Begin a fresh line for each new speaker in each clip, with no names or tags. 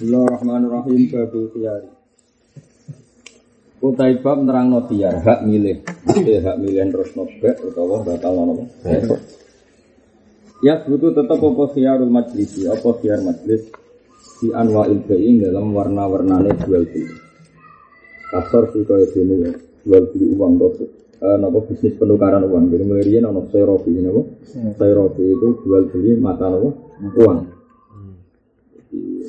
Bismillahirrahmanirrahim babul khiyari. Utai bab nerang tiar hak milih. Jadi hak milih terus nobek utawa batal nopo. Ya butuh tetap apa khiyarul majlisi, apa khiyar majlis di anwa'il bayin dalam warna-warnane jual beli. Kasar sih kaya sini ya, jual beli uang itu eh, nopo bisnis penukaran uang. Jadi mulai riyen nopo serofi, nopo serofi itu jual beli mata nopo uang.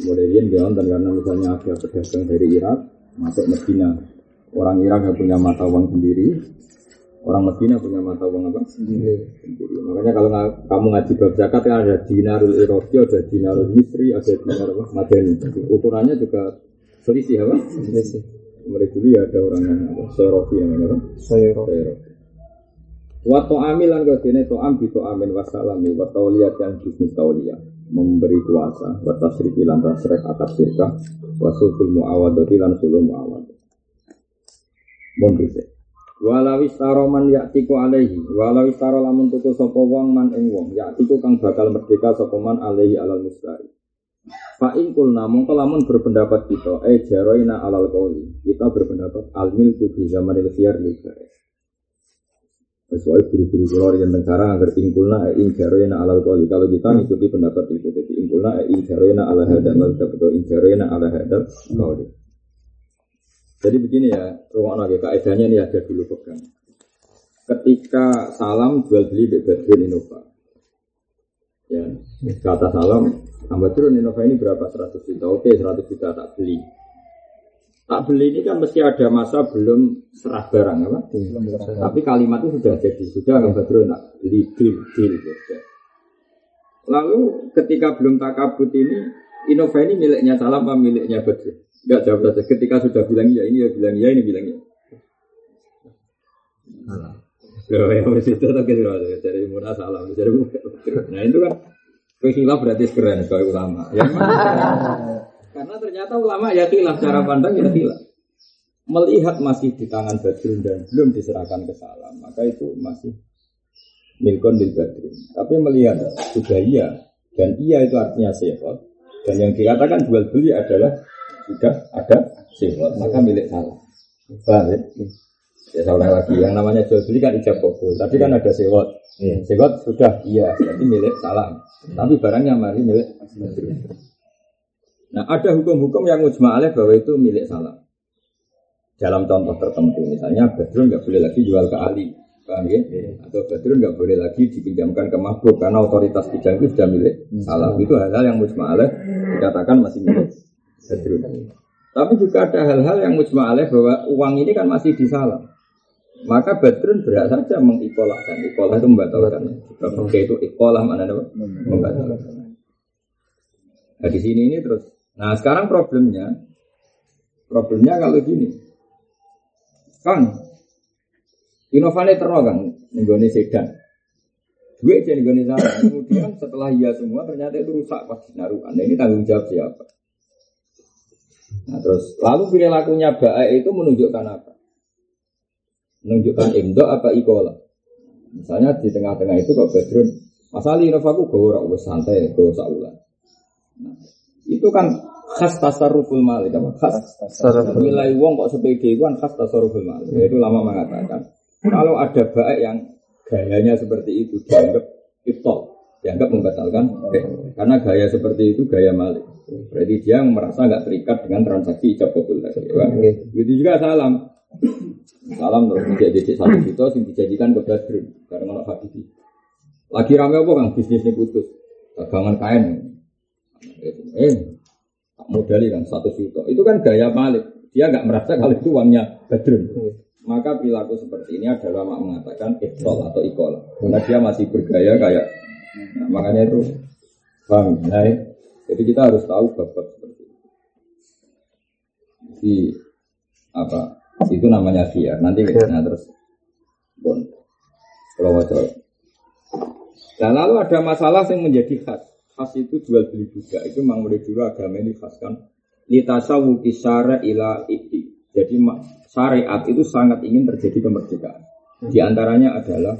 Mulai dia nonton karena misalnya ada pedagang dari Irak masuk Medina, orang Irak yang punya mata uang sendiri, orang Medina punya mata uang apa? Sendiri. Makanya kalau nga- kamu ngaji bab zakat kan ada dinarul Iraqi, ada dinarul Misri, ada dinar? Madani. Ukurannya juga selisih apa?
Selisih.
Mulai dulu ya ada orang yang apa? Serofi namanya apa?
Sayro.
Serofi. Wa ta'amilan kau dene to'am bi to'amin wasalami wa tauliyat dan bisnis tauliyah memberi kuasa. Wa tasrifi lan tasrek akad sirkah wa sulhul muawadati lan sulhul muawadah. Mun bisa. Walau istaro man yaktiku alaihi. Walau istaro lamun tuku sapa wong man ing wong. Yaktiku kang bakal merdeka sapa man alal mustari Fa in kulna mongko berpendapat kita eh jaroina alal qauli kita berpendapat al milku fi zamanil khiyar Sesuai guru-guru keluar yang negara agar ingkulna eh in jaroina alal qauli kalau kita ngikuti pendapat itu jadi ingkulna eh in jaroina ala hadal mazhab atau in jaroina ala hadal qauli jadi begini ya, rumah lagi kaidahnya ini ada dulu pegang. Ketika salam jual beli Mbak Badrun Innova. Ya, kata salam, Mbak Badrun Innova ini berapa? 100 juta. Oke, 100 juta tak beli. Tak beli ini kan mesti ada masa belum serah barang apa? Tapi kalimat itu sudah jadi, sudah Mbak Badrun tak beli deal, deal. gitu. Lalu ketika belum takabut ini, Innova ini miliknya salam apa miliknya Badrun? Enggak jawab saja. Ketika sudah bilang iya, ini ya bilang iya, ini bilang iya. Loh, ya harus itu tak kira dari murah salam, dari. Nah itu kan khilaf berarti keren kalau ulama. Ya. karena ternyata ulama ya khilaf cara pandang ya khilaf. Melihat masih di tangan Badrun dan belum diserahkan ke salam, maka itu masih milkon di Badrun. Tapi melihat sudah iya dan iya itu artinya sehat dan yang dikatakan jual beli adalah sudah ada sehat maka milik salam. Paham ya? Ya saya lagi, yang namanya jual beli kan ijab kabul. Tadi kan ada sewot. Sewot sudah iya, berarti milik salam. Tapi barangnya mari milik Badrun. Nah ada hukum-hukum yang mujma alaih bahwa itu milik salam. Dalam contoh tertentu, misalnya Badrun nggak boleh lagi jual ke Ali, paham ya? Atau Badrun nggak boleh lagi dipinjamkan ke makhluk karena otoritas bidang itu sudah milik salam. Itu hal-hal yang mujma alaih dikatakan masih milik Badrun. Tapi juga ada hal-hal yang mujma alaih bahwa uang ini kan masih di salam. Maka Badrun berhak saja mengikolahkan. Ikolah itu membatalkan. Oke itu ikolah mana? Membatalkan. Nah di sini ini terus. Nah sekarang problemnya, problemnya kalau gini, Kang, inovasi terus kan, nenggone sedan. Duit aja nenggone salah. Kemudian setelah iya semua ternyata itu rusak pas naruhan. Nah ini tanggung jawab siapa? Nah terus lalu perilakunya baik itu menunjukkan apa? Menunjukkan imdo apa ikola? Misalnya di tengah-tengah itu kok Badrun, masalah inovaku gue ora wis santai, gue saulan. Nah, itu kan khas tasarruful malik apa? Khas
Tasarruful
nilai uang kok sepede itu kan khas tasarruful malik. Itu lama mengatakan. Kalau ada baik yang gayanya seperti itu dianggap iftol dianggap membatalkan baik. karena gaya seperti itu gaya malik. Berarti dia merasa nggak terikat dengan transaksi ijab kabul tadi ya. begitu juga salam. Salam terus dijadi satu juta yang dijadikan ke Badrun karena Habibi lagi rame apa kang? Bisnis ini putus. Dagangan kain eh tak modali kan satu juta. Itu kan gaya malik. Dia nggak merasa kalau itu uangnya Badrun. Maka perilaku seperti ini adalah mak mengatakan iktol atau ikola karena dia masih bergaya kayak nah, makanya itu bang nah, jadi kita harus tahu bab-bab seperti itu. Di apa itu namanya khiyar nanti nah terus. Bon. Kalau wajah nah lalu ada masalah yang menjadi khas khas itu jual beli juga. Itu memang mulai dulu agama ini khas kan. Litasawuki syara ila ikti jadi syariat itu sangat ingin terjadi kemerdekaan. Di antaranya adalah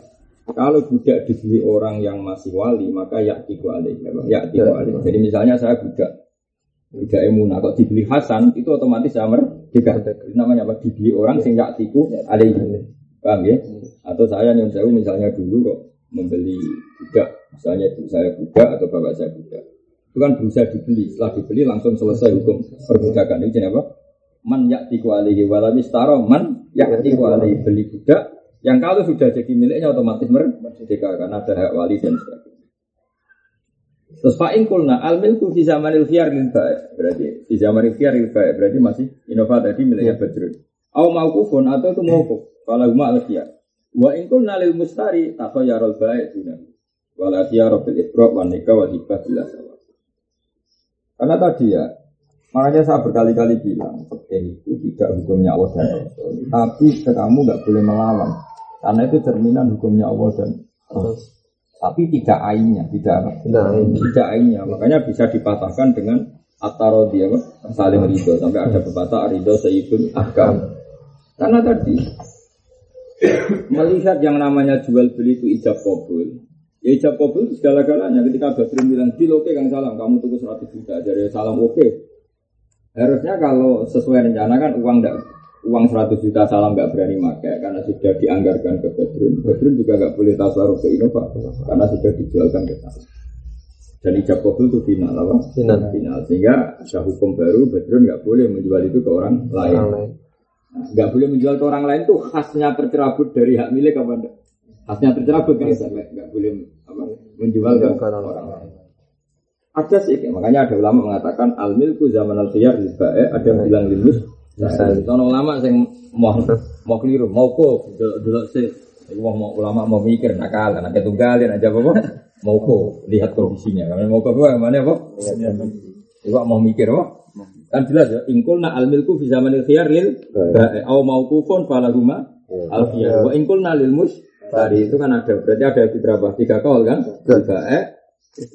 kalau budak dibeli orang yang masih wali maka yaktiku alaih. Ya, yaktiku alaih. Jadi misalnya saya budak Budak emunah kok dibeli Hasan itu otomatis ya merdeka. Namanya apa? Dibeli orang sing tiku ada ini. Paham ya? Atau saya nyun misalnya dulu kok membeli budak, misalnya ibu saya budak atau bapak saya budak. Itu kan bisa dibeli, setelah dibeli langsung selesai hukum perbudakan. Ini apa? Man yaktiku alihi walami staro man yaktiku alihi beli budak yang kalau sudah jadi miliknya otomatis merdeka karena ada hak wali dan sebagainya. Terus fa'in kulna al milku fi zamanil khiyar berarti fi zamanil khiyar lil berarti masih inova tadi miliknya Badrun. Au maukufun atau itu maukuf kalau huma al. Wa in kulna lil mustari takhayyarul ba'i dunan. Wal khiyar bil ibra wa nikah wa hibah bila sawa. Karena tadi ya Makanya saya berkali-kali bilang, fikih itu tidak hukumnya Allah dan Rasul. Tapi kamu nggak boleh melawan, karena itu cerminan hukumnya Allah dan Rasul. Tapi tidak ainnya, tidak apa? Tidak, tidak ainnya. Makanya bisa dipatahkan dengan atarodi apa? Saling ridho sampai ada pepatah ridho sayyidul ahkam. Karena tadi melihat yang namanya jual beli itu ijab kabul, Ya ijab kabul itu segala-galanya. Ketika Badrun bilang, di oke Kang Salam, kamu tunggu 100 juta. Jadi salam oke. Harusnya kalau sesuai rencana kan uang enggak, uang 100 juta salam nggak berani pakai karena sudah dianggarkan ke Badrun. Badrun juga nggak boleh tasaruf ke Innova karena sudah dijualkan ke sana. Dan ijab kabul itu final apa? Final. Final. Sehingga ada hukum baru Badrun nggak boleh menjual itu ke orang lain. Nah, nggak boleh menjual ke orang lain tuh khasnya tercerabut dari hak milik apa enggak? Khasnya tercerabut kan nggak boleh apa, menjual ke orang lain. Ada sih, makanya ada ulama mengatakan al milku zaman al khiyar ada yang bilang limus. Nah, Sono ulama yang mau mau keliru, mau kok dulu sih. Mau, mau ulama mau mikir nakal, nak ketunggalin aja apa mau kok lihat kondisinya. Karena mau kok mana apa? Iwa mau mikir apa? Kan jelas ya, ingkul na al milku fi zaman al khiyar lil au mau kufon falahuma al khiyar. Wa ingkul na lil mus tadi itu kan ada berarti ada berapa tiga kol kan? Tiga eh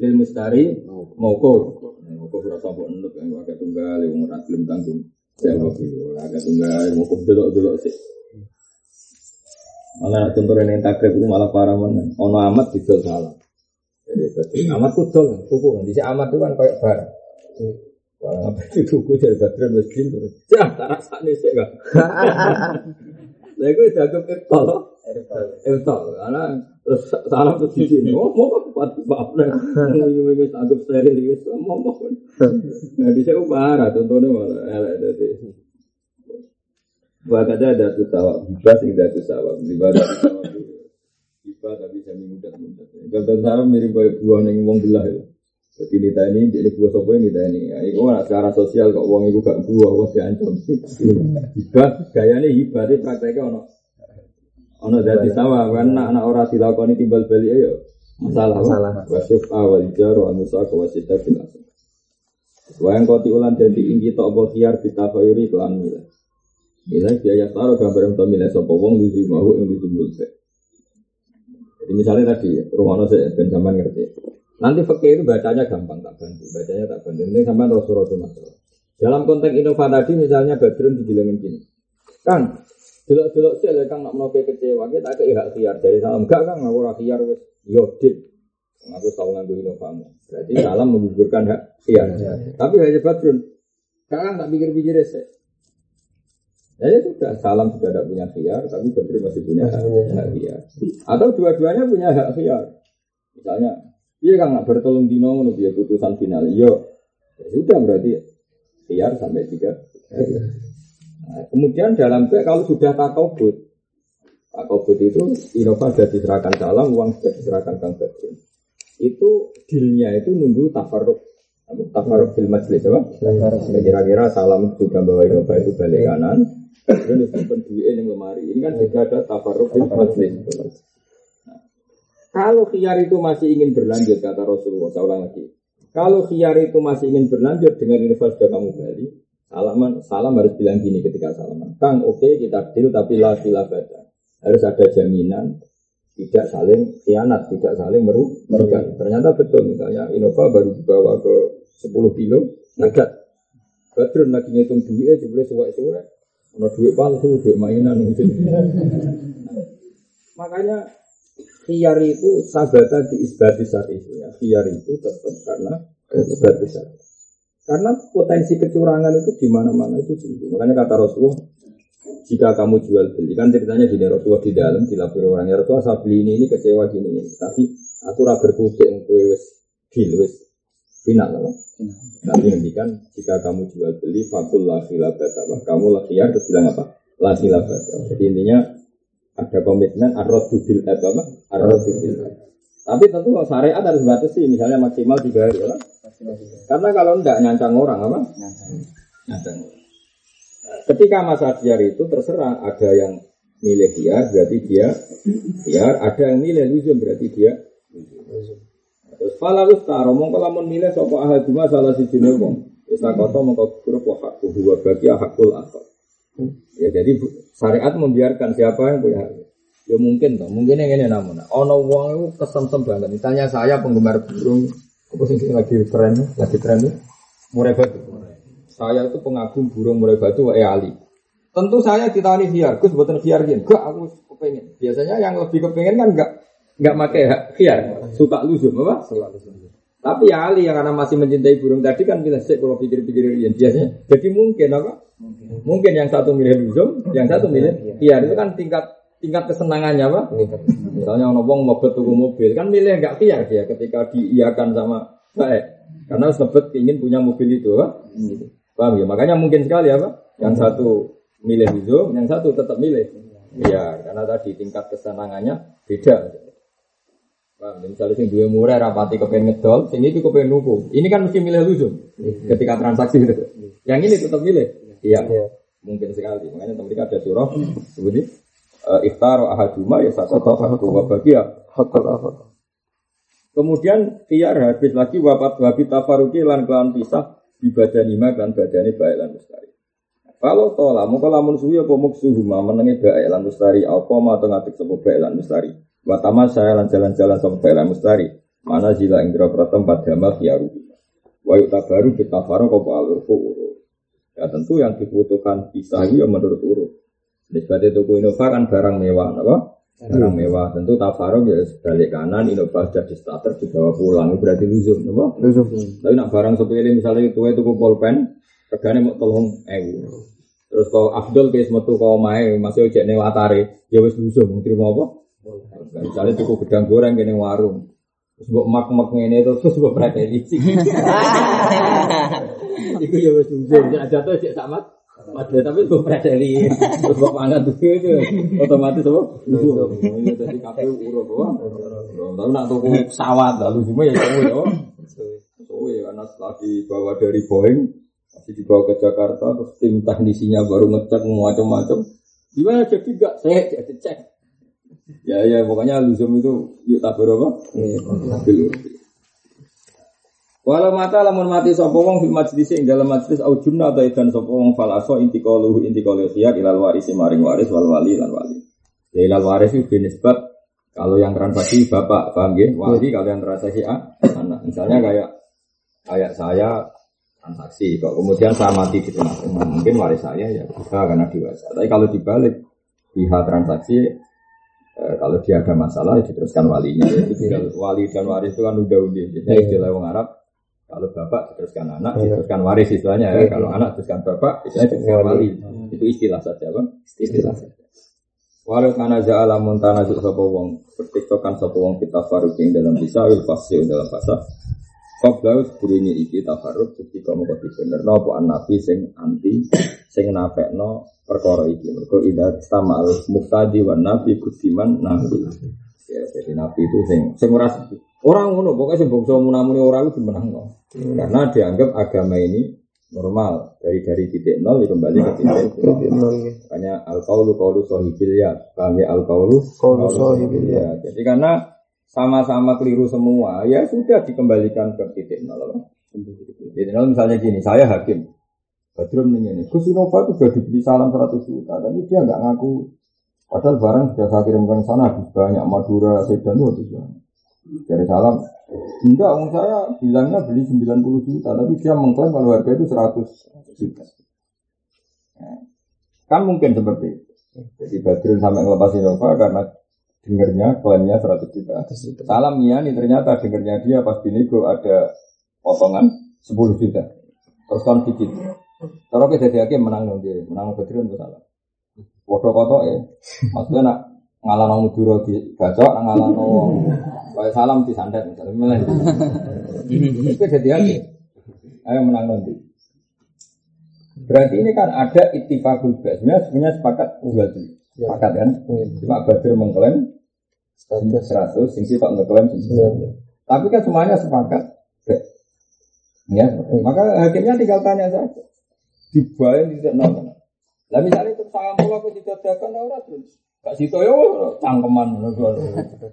lil mustari moko. Moko ora sapa enut yang agak tunggal yang ora belum tanggung. Jawab itu agak tunggal moko delok-delok sih. Malah contoh yang takrib itu malah parah mana. Ono amat didol salah. Jadi amat kudol, tuku kan. Di amat itu kan kayak bar. Wah, apa itu tuku dari baterai mesin terus. Cah, tak rasanya sih Lah gue jago ketol. Ketol. Karena terus di sini. Oh, mau kok kuat. Ini wis anggap steril wis mau. Nah, di sini parah contohnya malah elek dadi. Bahkan ada tuh tawa, hibah sing ada tuh tawa, ibadah tapi saya mudah mudah. Kalau tawa mirip kayak buah neng wong belah itu. Jadi nita ini, jadi buah sopo ini nita ini. Ya, itu kan secara sosial kok uang itu gak buah, wah diancam. Hibah, gayanya hibah, itu prakteknya ono. Ono dari sama, kan anak-anak orang dilakoni timbal balik ayo. Masalah, masalah. Wasyuf awal jar, wa musa ke wasita bilas. Wayang koti ulan jadi ingki tok bol khiar kita khairi kelan milah. Milah biaya taruh gambar untuk milah sopo wong di mau yang ditumbul Jadi misalnya tadi, rumah saya ben sampean ngerti. Nanti fakir itu bacanya gampang tak bantu, bacanya tak bantu. Ini sampai Rasulullah masalah. Dalam konteks inovasi tadi misalnya Badrun dibilangin gini, Kang, delok-delok sih kang nak mau kecewa, kita ke hak siar dari salam. Enggak kang, aku siar wes yodit. Aku tahu nganggu inovasi. Berarti salam menggugurkan hak siar. Tapi hanya Badrun, kang tak pikir-pikir sih. Jadi sudah salam sudah tidak punya khiar, tapi Badrun masih punya hak, hak khiar. Atau dua-duanya punya hak khiar. Misalnya Iya kan nggak bertolong dino ngono dia putusan final. Yo, ya sudah berarti biar sampai tiga. Nah, kemudian dalam itu kalau sudah takobut, takobut itu Innova sudah diserahkan salam, uang sudah diserahkan Kang Badrun. Itu dealnya itu nunggu tafaruk tafaruk film majelis apa? Kira-kira salam sudah bawa Innova itu balik kanan, kemudian disimpan duit yang lemari. Ini kan juga ada tafaruk film majelis. Kalau khiyar itu masih ingin berlanjut, kata Rasulullah, saya ulang lagi. Kalau khiyar itu masih ingin berlanjut dengan infak sudah kamu beli, salaman, salam harus bilang gini ketika salaman. Kang, oke okay, kita deal, tapi la baca. Harus ada jaminan, tidak saling khianat, tidak saling merugikan. Ternyata betul, misalnya Innova baru dibawa ke 10 kilo, nagat. Badrun lagi ngitung duitnya, jumlah suwek-suwek. Ada duit palsu, duit mainan. Gitu. Makanya Khiyar itu sabata di isbati itu ya. Khiyar itu tetap karena isbati saat. Karena potensi kecurangan itu di mana-mana itu tinggi. Makanya kata Rasulullah, jika kamu jual beli kan ceritanya di Rasulullah di dalam dilapor orangnya Rasulullah saya beli ini ini kecewa gini, ini. tapi aku raga berkutik kue wes deal wes final lah. Tapi kan jika kamu jual beli fakul lah khilafat kamu lah terus bilang apa? La khilafat. Jadi intinya ada komitmen arrodu bil apa? Arrodu bil tapi tentu kalau syariat harus batasi, misalnya maksimal tiga hari, ya. Karena kalau tidak nyancang orang apa? Nyancang. Ketika masa biar itu terserah ada yang milih dia berarti dia biar, ada yang milih luzum berarti dia Terus falalus taro mongko lamun milih sapa ahad cuma salah si wong. Wis takoto mongko grup wa hakku huwa bagi hakul akhir. Ya jadi syariat membiarkan siapa yang punya hak. Ya mungkin toh, mungkin yang ini namun. Ono wong itu kesemsem banget. Misalnya saya penggemar burung, apa sih lagi tren, lagi tren itu murai batu. Saya itu pengagum burung murai batu wa ali. Tentu saya ditawani hiar, Gus buatan hiar gini. Enggak, aku kepengen. Biasanya yang lebih kepengen kan enggak enggak pakai hiar, suka luzum apa? Suka. Tapi ya Ali yang karena masih mencintai burung tadi kan bilang sih kalau pikir-pikir yang biasanya. Jadi mungkin apa? Mungkin. mungkin yang satu milih luzum, yang satu milih hiar. Itu kan tingkat tingkat kesenangannya apa? Misalnya orang ngomong mau tuku mobil kan milih nggak kiar dia ketika diiakan sama baik karena sebet ingin punya mobil itu apa? Paham ya? Makanya mungkin sekali apa? Yang satu milih itu, yang satu tetap milih. Iya, karena tadi tingkat kesenangannya beda. Paham ya? Misalnya sing dua murah rapati kepengen ngedol, sing itu kepengen nuku. Ini kan mesti milih luzum ketika transaksi itu. Yang ini tetap milih. Iya. Mungkin sekali. Makanya mereka ada surah seperti uh, iftaro ahaduma ya satu satu wabagi ya hakul Kemudian khiyar habis lagi wapat wabi tafaruki lan kelan pisah di badan lima kan badannya baik lan mustari. Kalau tola muka lamun suwi apa muksuhuma menengi baik lan mustari apa ma atau ngatik sebuah baik lan mustari. Watama saya lan jalan-jalan sama baik lan mustari. Mana zila indra pratem pada mal khiyaru. Wa baru kita faro kau alur Ya tentu yang dibutuhkan pisah ya menurut urut. Nisbatnya tuku Innova kan barang mewah, apa? Barang mewah. Tentu tafaruk ya sebalik kanan, Innova jadi starter dibawa pulang, itu berarti luzum, apa? Luzum. Tapi nak barang sepele misalnya itu itu pulpen, regane mau tolong ewu. Terus kau Abdul kayak metu kau main masih ojek nih watare, ya wes luzum, terima apa? Misalnya tuku gedang goreng kene warung. Terus buat mak mak ini terus terus buat preteli. Iku ya wes luzum, jatuh cek sama Padahal tapi gue predeli, terus gue mangan tuh itu otomatis apa? Ini jadi kafe urut apa? Tapi nak tuh pesawat lalu cuma ya kamu ya. Oh ya karena setelah dibawa dari Boeing masih dibawa ke Jakarta terus tim teknisinya baru ngecek macam-macam. Gimana jadi gak saya jadi cek. Ya ya pokoknya luzum itu yuk tak berapa? Iya. Walau mata lamun mati sapa wong fil majlis ing dalam majlis au junna ta idan sapa wong fal aso inti qaluhu inti qalu khiyar ilal warisi maring waris wal wali lan wali. Ya ilal waris itu binisbat kalau yang transaksi bapak paham ya? Wali kalau yang transaksi A anak. Misalnya kayak kayak saya transaksi kok kemudian saya mati di tengah mungkin waris saya ya bisa karena dewasa. Tapi kalau dibalik pihak transaksi eh, kalau dia ada masalah ya diteruskan walinya. Jadi wali dan waris itu kan udah udah. Jadi istilah orang Arab kalau bapak diteruskan anak, ya. diteruskan waris istilahnya ya. Kalau anak teruskan bapak, istilahnya diteruskan wali. Itu istilah saja, bang. Istilah saja. Walau karena ja'ala muntana sapa wong bertiktokan sapa wong kita faruking dalam bisa wil fasih dalam fasa. Qablau sebelumnya iki tafaruk ketika mau bener no apa nabi sing anti sing no perkara iki. Mergo ida al muftadi wan nabi kudiman nabi. Ya, jadi nabi itu sing sing ora Orang ngono, pokoknya sing bangsa munamuni orang itu menang no. Karena dianggap agama ini normal dari dari titik nol kembali ke titik nol. Ya. Makanya al kaulu kaulu sohibil ya, kami al kaulu kaulu sohibil ya. Jadi karena sama-sama keliru semua, ya sudah dikembalikan ke titik nol. Titik nol misalnya gini, saya hakim. Badrun ini. Gus Innova itu sudah dibeli salam 100 juta, tapi dia nggak ngaku. Padahal barang sudah saya kirimkan sana habis banyak Madura, Sedan itu. Dari salam, enggak, om saya bilangnya beli 90 juta, tapi dia mengklaim kalau harga itu 100 juta. Kan mungkin seperti itu. Jadi Badrun sampai ngelepas Innova karena dengernya klaimnya 100 juta. Salam nih ternyata dengernya dia pas binego ada potongan 10 juta. Terus kon dikit. Kalau kita jadi hakim menang dong dia, menang Badrun salah. Foto foto ya, maksudnya nak ngalah nong duro di bacok, ngalah nong kayak salam di santet misalnya, milih. Itu jadi hakim. Ayo menang nanti. Berarti ini kan ada ittifaqul bas. Sebenarnya sepakat dua tuh. Sepakat kan? Cuma Badr mengklaim 100, sing Pak mengklaim 100. Tapi kan semuanya sepakat. Ya, maka hakimnya tinggal tanya saja. Dibayar tidak nol. Lah misalnya itu sangat mula aku didadakan orang terus. Gak situ ya cangkeman.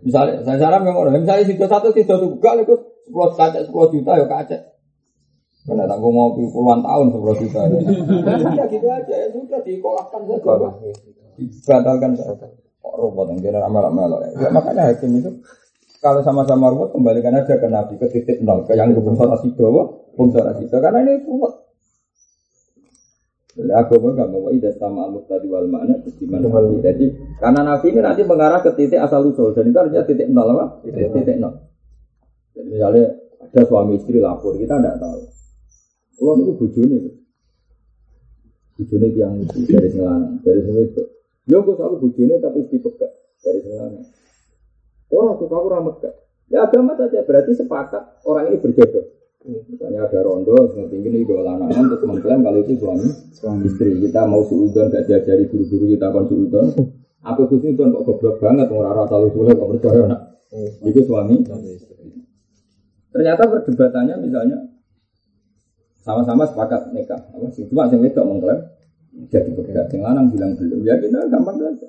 Misalnya saya saran yang orang. Misalnya situ satu situ tuh gak itu sepuluh kaca sepuluh juta ya kaca. Karena tak ngopi puluhan tahun sepuluh juta. Ya gitu aja ya sudah dikolahkan saja. Dibatalkan saja. Kok robot yang dia ramal-ramal ya. Makanya hakim itu kalau sama-sama ruwet kembalikan aja ke Nabi ke titik nol ke yang bungsa rasido, bungsa rasido karena ini ruwet. Jadi agama nggak mau ida sama aluk tadi wal mana gimana Jadi karena Nabi ini nanti mengarah ke titik asal usul dan itu artinya titik nol apa? Titik, titik nol. Jadi misalnya ada suami istri lapor kita tidak tahu. Kalau itu bujuni, bujuni yang dari selana, dari itu. Ya gue selalu bujuni tapi istri pegat dari selana. Orang suka kurang megah. Ya agama saja berarti sepakat orang ini berjodoh. Misalnya ada rondo, seperti ini dua lanangan, terus mengklaim kalau itu suami, suami istri. Kita mau suudon, gak diajari guru-guru kita kon suudon. Apa suudon kok goblok banget, orang rata lu boleh kok percaya nak. Itu suami. Ternyata perdebatannya misalnya sama-sama sepakat sih? Cuma yang itu mengklaim jadi berbeda. Yang lanang bilang belum. Ya kita gampang saja.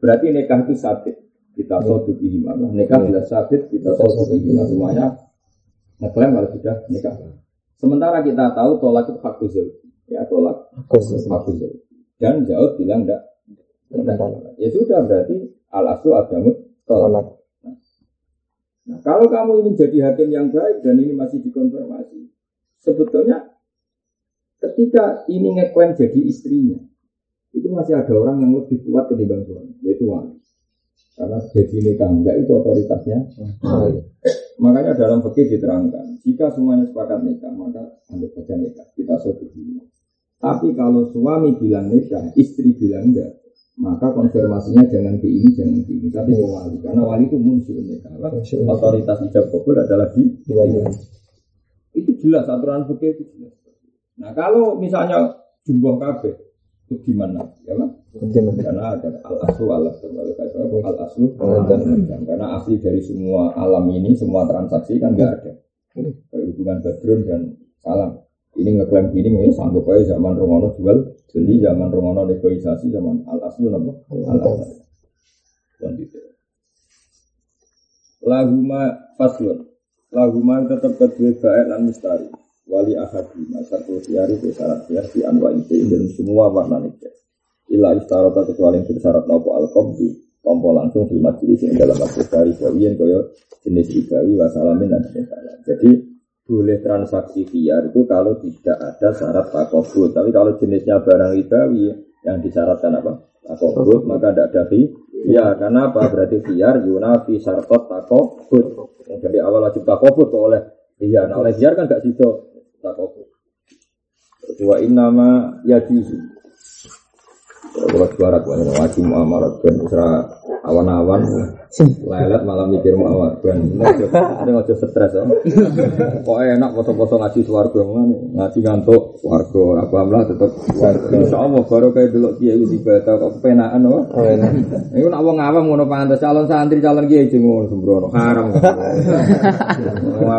Berarti nikah itu sabit kita sodu ihima. Nikah bila sabit, kita sodu ihima. Semuanya ngeklaim kalau sudah nikah. Sementara kita tahu tolak itu hak Ya tolak hak Dan jauh bilang enggak. Ya sudah berarti al aslu agamu tolak. Nah, kalau kamu ingin jadi hakim yang baik dan ini masih dikonfirmasi, sebetulnya ketika ini ngeklaim jadi istrinya, itu masih ada orang yang lebih kuat ketimbang suami, yaitu wali. Karena jadi nikah enggak itu otoritasnya. Makanya dalam fikih diterangkan, jika semuanya sepakat nikah, maka anggap saja nikah. Kita setuju. Tapi kalau suami bilang nikah, istri bilang enggak, maka konfirmasinya jangan ke ini, jangan ke ini, tapi ke wali. Karena wali itu muncul nikah. Otoritas ijab kabul adalah di wali. Itu jelas aturan fikih itu jelas. Nah kalau misalnya jumlah kabeh, itu gimana? Ya kan? Karena ada al aslu al al aslu karena asli dari semua alam ini semua transaksi kan nggak ada. Kayak hubungan badrun dan salam. Ini ngeklaim gini ini sanggup aja zaman Romono jual beli zaman Romono negosiasi zaman al aslu nama al aslu laguma faslun. Laguma tetap kedua baik dan mistari wali ahadi masa tiari itu syarat di anwa itu dan semua warna nikah Ila istarota kecuali yang bersyarat nopo al di tompo langsung di majlis yang dalam waktu dari gawian koyo jenis ribawi wasalamin dan salam. Jadi boleh transaksi biar itu kalau tidak ada syarat takobut. Tapi kalau jenisnya barang ribawi yang disyaratkan apa? Takobut maka tidak ada Ya, karena apa? Berarti biar yunafi syaratot takobut. Jadi awal wajib takobut oleh biar. Nah, oleh biar kan tidak situ takobut. Dua inama ya kalau suara nih wajib muamalat dan usra awan-awan lelet malam mikir muamalat dan ada nggak stres ya. Kok enak foto-foto ngaji suarga mana ngaji ngantuk suarga apa lah tetap Insya Allah baru kayak dulu dia itu dibaca kok penaan loh. Ini nak wong awam ngono pantas calon santri calon kiai ngono sembrono haram.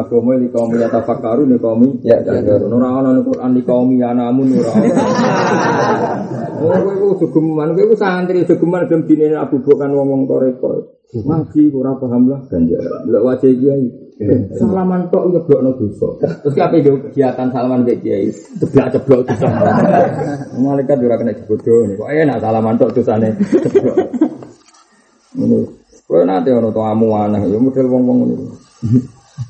Aku mau di kaum ya tafakkaru nih kaum ya jangan. Nurang ana Quran di kaum ya namun nurang. Oh, kowe gegeman, kowe santri gegeman gelem dinene Abu Bakar ngomong toreko. Ngaji ora paham lah ganjaran. Lek wajah kiai. Salaman tok nyeblokno dosa. Terus kape yo kegiatan salaman mbek kiai, ceblok-ceblok dosa. Malaikat ora kena dibodoh kok enak salaman tok dosane. Ngono. Kowe nate ono to amu aneh yo model wong-wong ngono.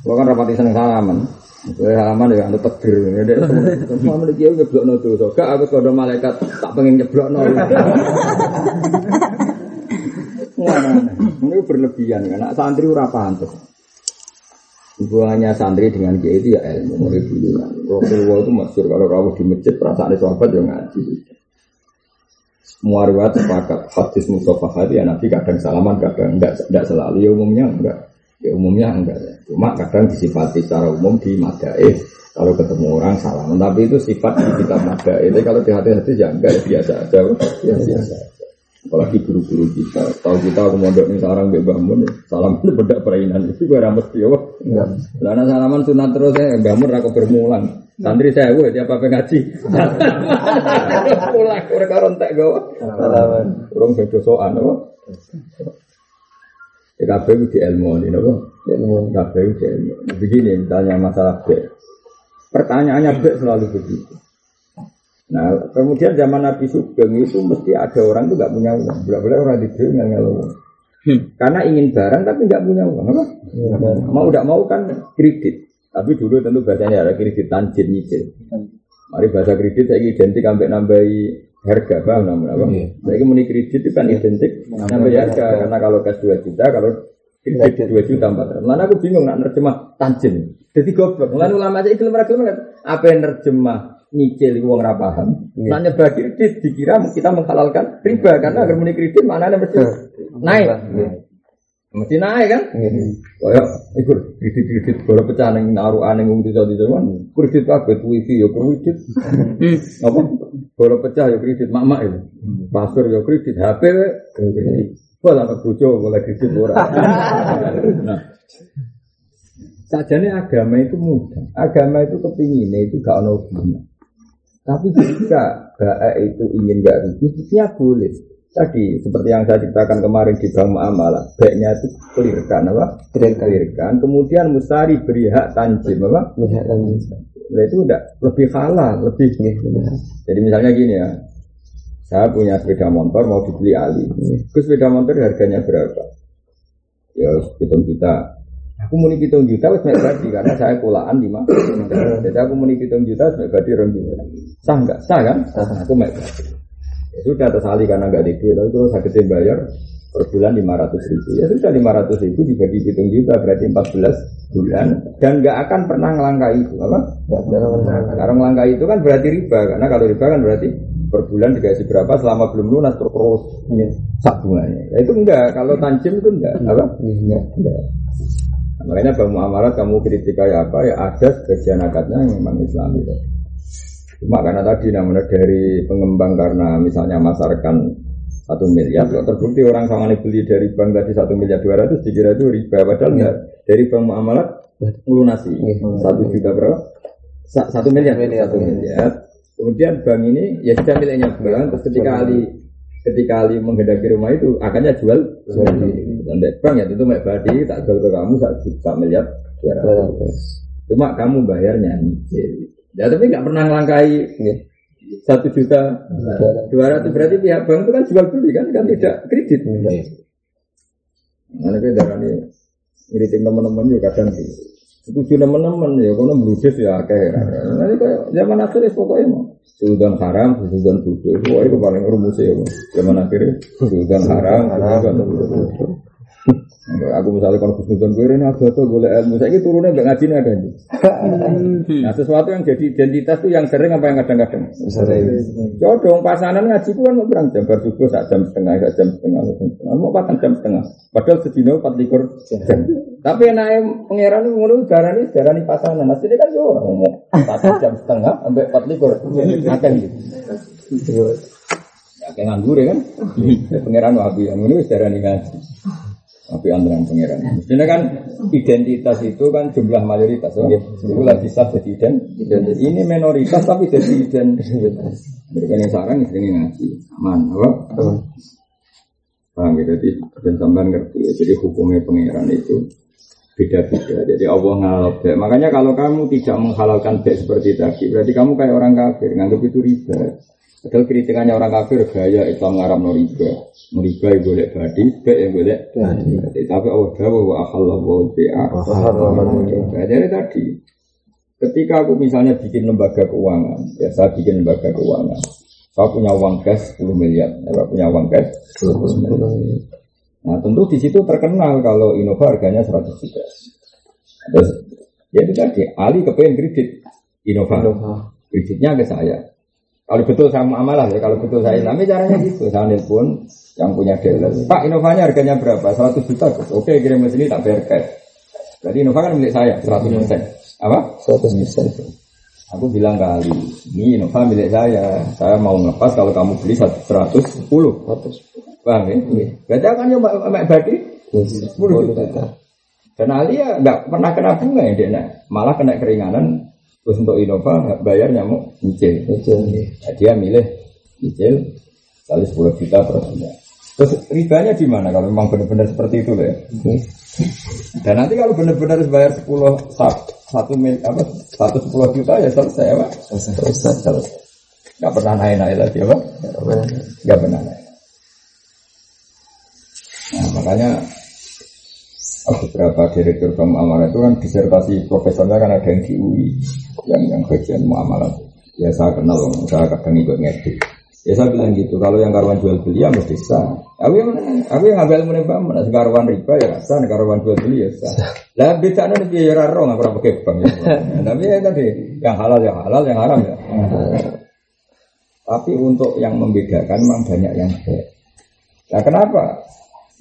Kok kan rapati seneng salaman. Kowe halaman ya anu tegir. Semua mriki yo nyeblokno dosa. Gak aku kodo malaikat tak pengen nyeblokno. Ini berlebihan kan. Santri ora pantes. Hubungannya santri dengan kiai itu ya ilmu, mulai dulu. Rasulullah itu masyur kalau rawuh di masjid perasaan sahabat yang ngaji. Semua riwayat sepakat hadis Mustafa hadi ya Nabi kadang salaman kadang enggak enggak selalu ya umumnya enggak ya umumnya enggak ya. cuma kadang disifati secara umum di madaih kalau ketemu orang salaman tapi itu sifat di kitab madaih kalau di hati-hati ya enggak ya biasa aja ya biasa aja apalagi guru-guru kita. Tahu kita aku mondok nih sekarang gak bangun salam itu beda perainan. Itu gue ramus dia wah. Enggak lalu salaman sunat terus ya bangun aku bermulan santri saya gue tiap apa ngaji? Pulang mereka rontek gue salaman. Orang beda soal apa? Ya kabeh di ilmu ini, nopo. Ilmu. Kabeh di ilmu. Begini misalnya masalah B. Pertanyaannya B selalu begitu. Nah, kemudian zaman Nabi Sugeng itu mesti ada orang itu nggak punya uang. Boleh-boleh orang di nggak uang. Karena ingin barang tapi nggak punya uang. Apa? Ya, mau udah mau kan kredit. Tapi dulu tentu bahasanya ada kredit tanjil nyicil. Mari bahasa kredit saya identik sampai nambahi harga paham namun apa? Iya. Saya muni kredit itu kan identik nambahi harga karena kalau cash 2 juta kalau kredit 2 juta empat ratus. Mana aku bingung nak nerjemah tanjil. Jadi goblok. Lalu ulama saya iklim ragil apa yang nerjemah nyicil uang ora paham. Yeah. Nanya bagi kredit dikira kita menghalalkan riba karena agar muni kredit mana ada mesti naik. Yeah. Mesti naik kan? Kayak ikut kredit kredit baru pecah neng naruh aneh ngomong di jadi zaman kredit apa wifi ya kredit apa baru pecah ya kredit mak itu pastor ya kredit HP kredit. Wah lah bojo boleh kredit ora. Nah, Sajane agama itu mudah. Agama itu kepinginnya itu gak ono Tapi jika baik itu ingin gak rugi, ya boleh. Tadi seperti yang saya ceritakan kemarin di Bang Muamalah, baiknya itu clearkan apa? Clearkan. Kemudian mustari beri hak tanjim apa? Beri hak tanjim. Nah, itu udah lebih halal, lebih. Ya, Jadi misalnya gini ya, saya punya sepeda motor mau dibeli Ali. Ke sepeda motor harganya berapa? Ya hitung kita. Aku mau hitung juta, wes berarti karena saya kulaan lima. Jadi aku mau hitung juta, wes berarti orang juta. Sah nggak? Sah kan? Sah. Aku mau Ya sudah tersali karena nggak di duit, lalu saya gede bayar per bulan 500 ribu. Ya sudah 500 ribu dibagi hitung juta berarti 14 bulan dan nggak akan pernah ngelangkai itu apa? Karena ngelangkai itu kan berarti riba karena kalau riba kan berarti per bulan dikasih berapa selama belum lunas terus ya, sak bunganya. Ya, itu enggak kalau tanjim itu enggak apa? Enggak. enggak. Nah, makanya bang Muamarat kamu kritik kayak apa ya ada sebagian akadnya yang memang Islami. Ya. Cuma karena tadi namanya dari pengembang karena misalnya masarkan satu miliar, kalau terbukti orang sama beli dari bank tadi satu miliar dua ratus, dikira itu riba, padahal enggak dari bank muamalat melunasi satu juta berapa? Satu miliar, satu miliar. Kemudian bank ini ya sudah miliknya bank, terus ketika Ali ketika Ali menghendaki rumah itu akannya jual dan bank ya tentu mek badi tak jual ke kamu satu miliar dua ratus. Cuma kamu bayarnya nyicil. Ya tapi nggak pernah ngelangkai satu juta. Dua ratus. Berarti pihak bank itu kan jual beli kan kan tidak kredit. Mana kita darah ini ngiritin teman-teman juga kadang setuju teman-teman ya kalau meludes ya kayak nanti kayak zaman akhir pokoknya mau sudan haram sudan bodoh wah itu paling rumus ya zaman akhir sudan haram sudan bodoh Aku misalnya kon khusnudon gue ini agak tuh boleh ilmu. Saya ini turunnya nggak ngaji ada nih. Nah sesuatu yang jadi identitas tuh yang sering apa yang kadang-kadang. Sering. Codong pasangan ngaji itu kan mau berang jam bersubuh saat jam setengah, saat jam setengah, mau patang jam setengah. Padahal sedino empat likur jam. Tapi naik pangeran itu ngono darah ini pasangan. Nah sini kan yo ngomong patang jam setengah sampai empat likur. Akan gitu. Ya kayak nganggur ya kan. Pangeran wabi yang ngono darah ini ngaji. Tapi antara pangeran. Mestinya kan identitas itu kan jumlah mayoritas. Oh, itu lagi sah jadi identitas. Ini minoritas tapi jadi identitas. Mereka yang sekarang ini ngaji. Aman, apa? Paham gitu, jadi dan sampai ngerti ya. Jadi hukumnya pangeran itu beda-beda. Jadi Allah ngalap bek. Makanya kalau kamu tidak menghalalkan bek seperti tadi, berarti kamu kayak orang kafir, nganggap itu riba. Padahal kritikannya orang kafir gaya Islam ngarap no riba. Riba yang boleh badi, bek yang boleh badi. Tapi Allah dawa wa akhallah wa bi'a. Jadi tadi, ketika aku misalnya bikin lembaga keuangan, ya saya bikin lembaga keuangan. Saya punya uang cash 10 miliar, saya punya uang cash 10 miliar. Nah tentu di situ terkenal kalau Innova harganya 100 juta. Terus ya itu tadi Ali kepengen kredit Innova. Kreditnya ke saya. Kalau betul saya amalah ya, kalau betul saya tapi caranya gitu. Saya nelpon yang punya dealer. Pak Innovanya harganya berapa? 100 juta. Oke kirim ke sini tak bayar cash. Berarti Innova kan milik saya 100 persen. Apa?
100 persen.
Aku bilang ke Ali, ini Innova milik saya. Saya mau ngelepas kalau kamu beli 110.
100.
Paham ya? Berarti akan nyoba Mbak Badi 10 juta. Dan Ali ya nggak pernah kena bunga ya dia, malah kena keringanan. Terus untuk Innova bayarnya mau nyicil.
Betul.
Nah, dia milih nyicil kali 10 juta per bulan. Terus ribanya di mana kalau memang benar-benar seperti itu loh ya? Dan nanti kalau benar-benar bayar 10 satu, mil apa satu sepuluh juta ya selesai ya pak.
Selesai.
Selesai. Gak pernah naik-naik lagi ya pak. Gak pernah naik. Nah makanya beberapa direktur bank muamalah itu kan disertasi profesornya kan ada yang di UI yang yang bagian muamalah. Ya saya kenal, saya kadang ikut ngedit. Ya saya bilang gitu, kalau yang karuan jual beli ya mesti sah. Aku yang aku yang ngambil ilmu nembak, mana karuan riba ya sah, karuan jual beli ya sah. Lah beda nih biaya raro nggak pernah pakai bank. Ya. Tapi ya tadi yang halal ya halal, yang haram ya. Tapi untuk yang membedakan memang banyak yang baik. Nah kenapa?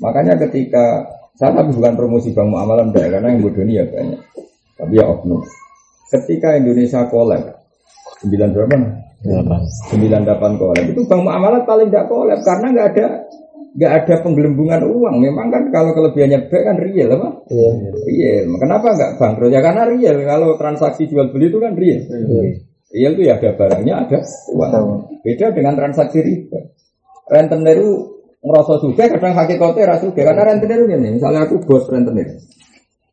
Makanya ketika saya tapi bukan promosi bank muamalah enggak, karena yang bodoh ini ya banyak. Tapi ya oknum. Ketika Indonesia kolab, sembilan berapa? Sembilan delapan kolab. Itu bank muamalah paling tidak kolab karena nggak ada nggak ada penggelembungan uang. Memang kan kalau kelebihannya baik kan real apa?
Iya.
Real. Kenapa nggak bangkrut? Ya karena real. Kalau transaksi jual beli itu kan real. Real itu ya ada barangnya, ada uang. Beda dengan transaksi riba. Rentenir itu ngerasa juga kadang hakikatnya rasa juga karena rentenir ini misalnya aku bos rentenir.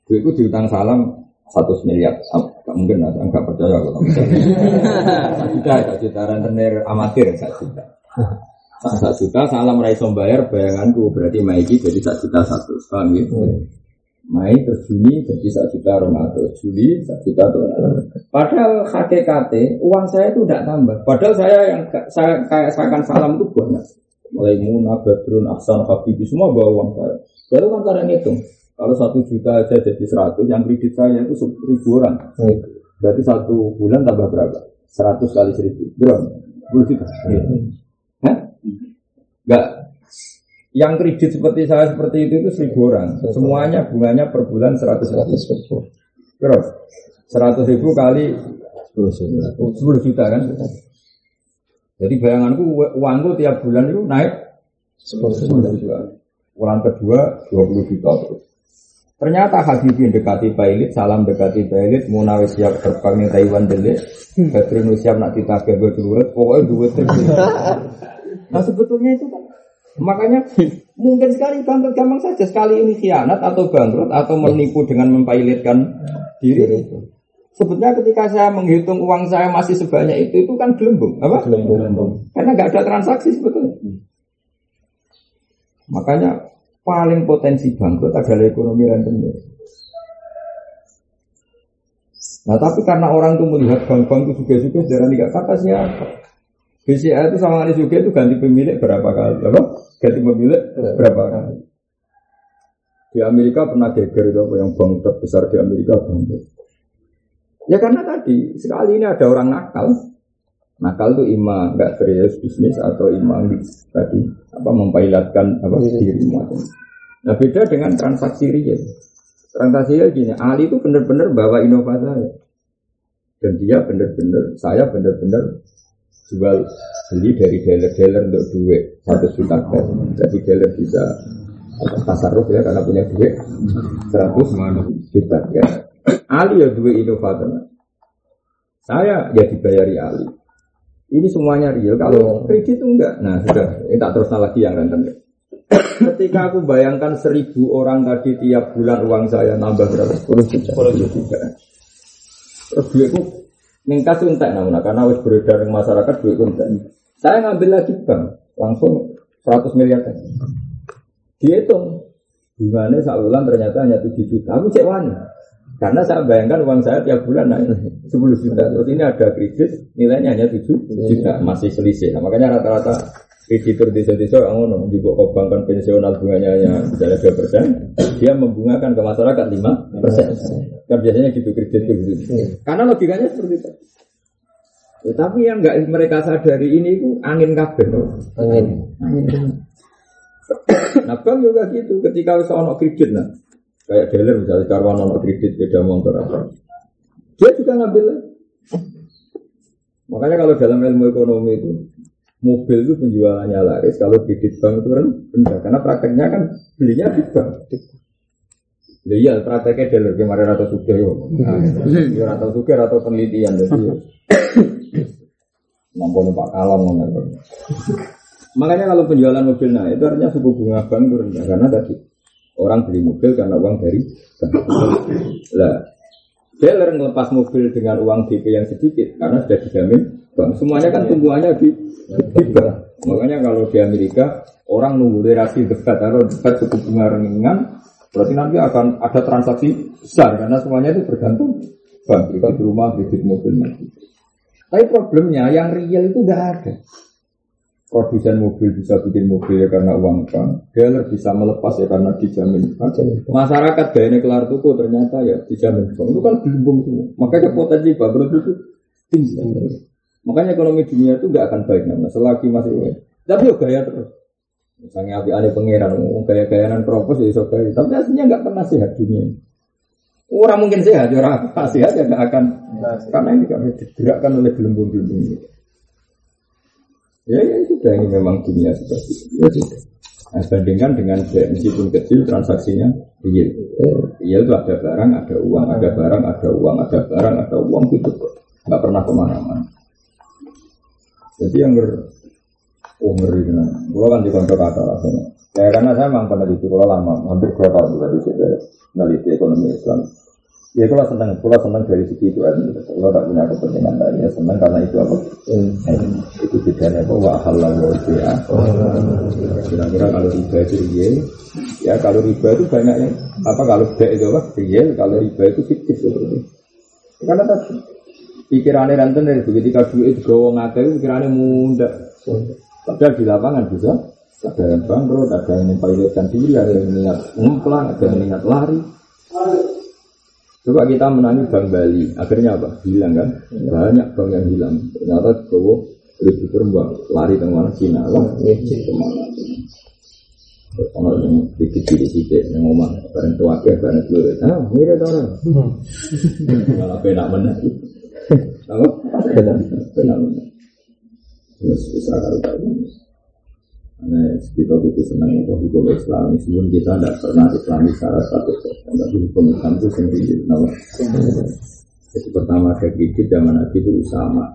Duitku diutang salam satu miliar. Nggak mungkin lah nggak percaya aku. Satu juta satu juta rentenir amatir satu juta. Satu juta salam raiso bayar bayanganku. Berarti maiki jadi satu juta satu paham gitu. Mei terus Juni jadi satu juta Ramadan Juli satu juta Ramadan. Padahal HKKT uang saya itu tidak tambah. Padahal saya yang saya kayak seakan salam itu banyak. Mulai Muna, Badrun, Aksan, Habibi semua bawa uang saya. Baru kan kadang ngitung. Kalau satu juta aja jadi seratus, yang kredit saya itu seribu orang. Berarti satu bulan tambah berapa? Seratus kali seribu. Berapa? Sepuluh juta. Hah? Enggak. Yang kredit seperti saya seperti itu itu seribu orang. Semuanya bunganya per bulan seratus ribu. Berapa? Seratus ribu kali sepuluh juta kan? Jadi bayanganku uangku tiap bulan itu naik 10 juta. Bulan kedua 20 juta terus. Ternyata Habibie dekati Bailit, salam dekati Bailit, Munawis siap terbang nih Taiwan delik, Badrun siap nak ditagih berduit, pokoknya duit terus. Nah sebetulnya itu kan, makanya mungkin sekali bangkrut gampang saja sekali ini khianat atau bangkrut atau menipu dengan mempailitkan diri. Sebetulnya ketika saya menghitung uang saya masih sebanyak itu, itu kan gelembung, apa?
Gelembung.
Karena nggak ada transaksi sebetulnya. Makanya paling potensi bangkrut adalah ekonomi rentenir. Nah tapi karena orang itu melihat bank-bank itu juga-juga darah nggak kata siapa. BCA itu sama Ali juga itu ganti pemilik berapa kali, apa? Ganti pemilik berapa kali. Di Amerika pernah geger itu apa yang bank terbesar di Amerika bangkrut. Ya karena tadi sekali ini ada orang nakal, nakal itu ima nggak serius bisnis atau ima tadi apa mempailatkan apa diri macam. Nah beda dengan transaksi real. Transaksi real gini, Ali itu benar-benar bawa inovasi saya. Dan dia benar-benar, saya benar-benar jual beli dari dealer-dealer untuk duit satu juta cash. Jadi dealer bisa tasarruf ya karena punya duit 100 juta cash. Ali ya duit inovator. Saya ya dibayari Ali. Ini semuanya real. Kalau kredit itu enggak. Nah sudah, ini tak terus lagi yang renten. Ketika aku bayangkan seribu orang tadi tiap bulan uang saya nambah berapa? 10 juta. 10 juta. Terus duitku ningkat tuh entek nah, karena harus beredar di masyarakat duitku entek. Saya ngambil lagi bank langsung 100 miliar. Dihitung bunganya sak bulan ternyata hanya 7 juta. Aku cek wani. Karena saya bayangkan uang saya tiap bulan naik 10 juta. Terus ini ada kredit nilainya hanya 7 juta. Masih selisih. Nah, makanya rata-rata kreditur desa-desa yang ngono juga bangkan pensional bunganya hanya misalnya 2 persen. Dia membungakan ke masyarakat 5 persen. Kan biasanya gitu kredit itu gitu. Karena logikanya seperti itu. Ya, tapi yang nggak mereka sadari ini itu angin kabel.
Angin.
Nah bank juga gitu. Ketika usah ono kredit nah, kayak dealer misalnya karwan ono kredit beda motor apa, dia juga ngambil. Makanya kalau dalam ilmu ekonomi itu mobil itu penjualannya laris, kalau kredit bank itu kan rendah. Karena prakteknya kan belinya di bank. Iya prakteknya dealer kemarin atau suka yo. Nah, atau suka atau penelitian jadi. Mampu numpak kalam ngono. Makanya kalau penjualan mobil nah itu artinya suku bunga bank itu rendah karena tadi orang beli mobil karena uang dari bank. Lah dealer ngelepas mobil dengan uang DP yang sedikit karena sudah dijamin bank. Semuanya kan tumbuhannya di, di bank. Makanya kalau di Amerika orang nunggu relasi dekat atau dekat suku bunga ringan berarti nanti akan ada transaksi besar karena semuanya itu bergantung bank. Kita di rumah kredit mobil nanti. Tapi problemnya yang real itu nggak ada. Produsen mobil bisa bikin mobil ya karena uang bank. Dealer bisa melepas ya karena dijamin. Masyarakat gayanya kelar tuku ternyata ya dijamin bank. Itu kan gelembung semua. Makanya potensi bangkrut itu tinggi. Makanya ekonomi dunia itu nggak akan baik namanya selagi masih baik. Tapi ya gaya terus. Misalnya api ada pangeran, gaya-gayaan propos ya iso gaya. Tapi aslinya nggak pernah sehat dunia. Orang mungkin sehat, ya orang sehat ya nggak akan karena ini kan digerakkan oleh gelembung-gelembung ini. Ya, ya sudah ini memang dunia seperti itu. Ya, sudah. Nah, bandingkan dengan meskipun kecil transaksinya real. Real itu ada barang, ada uang, ada barang, ada uang, ada barang, ada uang gitu. Nggak pernah ke mana-mana. Jadi yang ber, oh ngeri tenan. Kalau kan di kantor kata rasanya. Ya karena saya memang peneliti kalau lama, hampir dua tahun juga di situ meneliti ekonomi Islam. Ya kalau senang, kalau senang dari segi itu kalau tak punya kepentingan lain ya senang karena itu apa? Hmm. Itu bedanya apa? Wa halal wa ya. Kira-kira kalau riba itu real, ya kalau riba itu banyak yang apa kalau B itu apa? Real, kalau riba itu fiktif seperti Karena tadi pikirannya ranten dari ketika duit gawang ngake pikirannya muda. Padahal di lapangan bisa ada yang bangkrut, ada yang pilotkan diri, ada yang niat ngumplang, ada yang niat lari. Coba kita menangi Bank Bali, akhirnya apa? Hilang kan? Banyak bank yang hilang. Ternyata bawa ribu terbang, lari ke mana Cina, lah, ke mana? Ono yang dikit dikit dikit yang ngomong, bareng tua ke, bareng dulu. Ah, mirip orang. Malah penak mana? Apa? Penak, mana? Terus bisa kalau tahu. Karena kita butuh senang apa? Hukum Islam Meskipun kita tidak pernah Islami secara status Tapi hukum Islam itu sendiri nama. Jadi pertama saya kredit zaman Nabi itu Usama.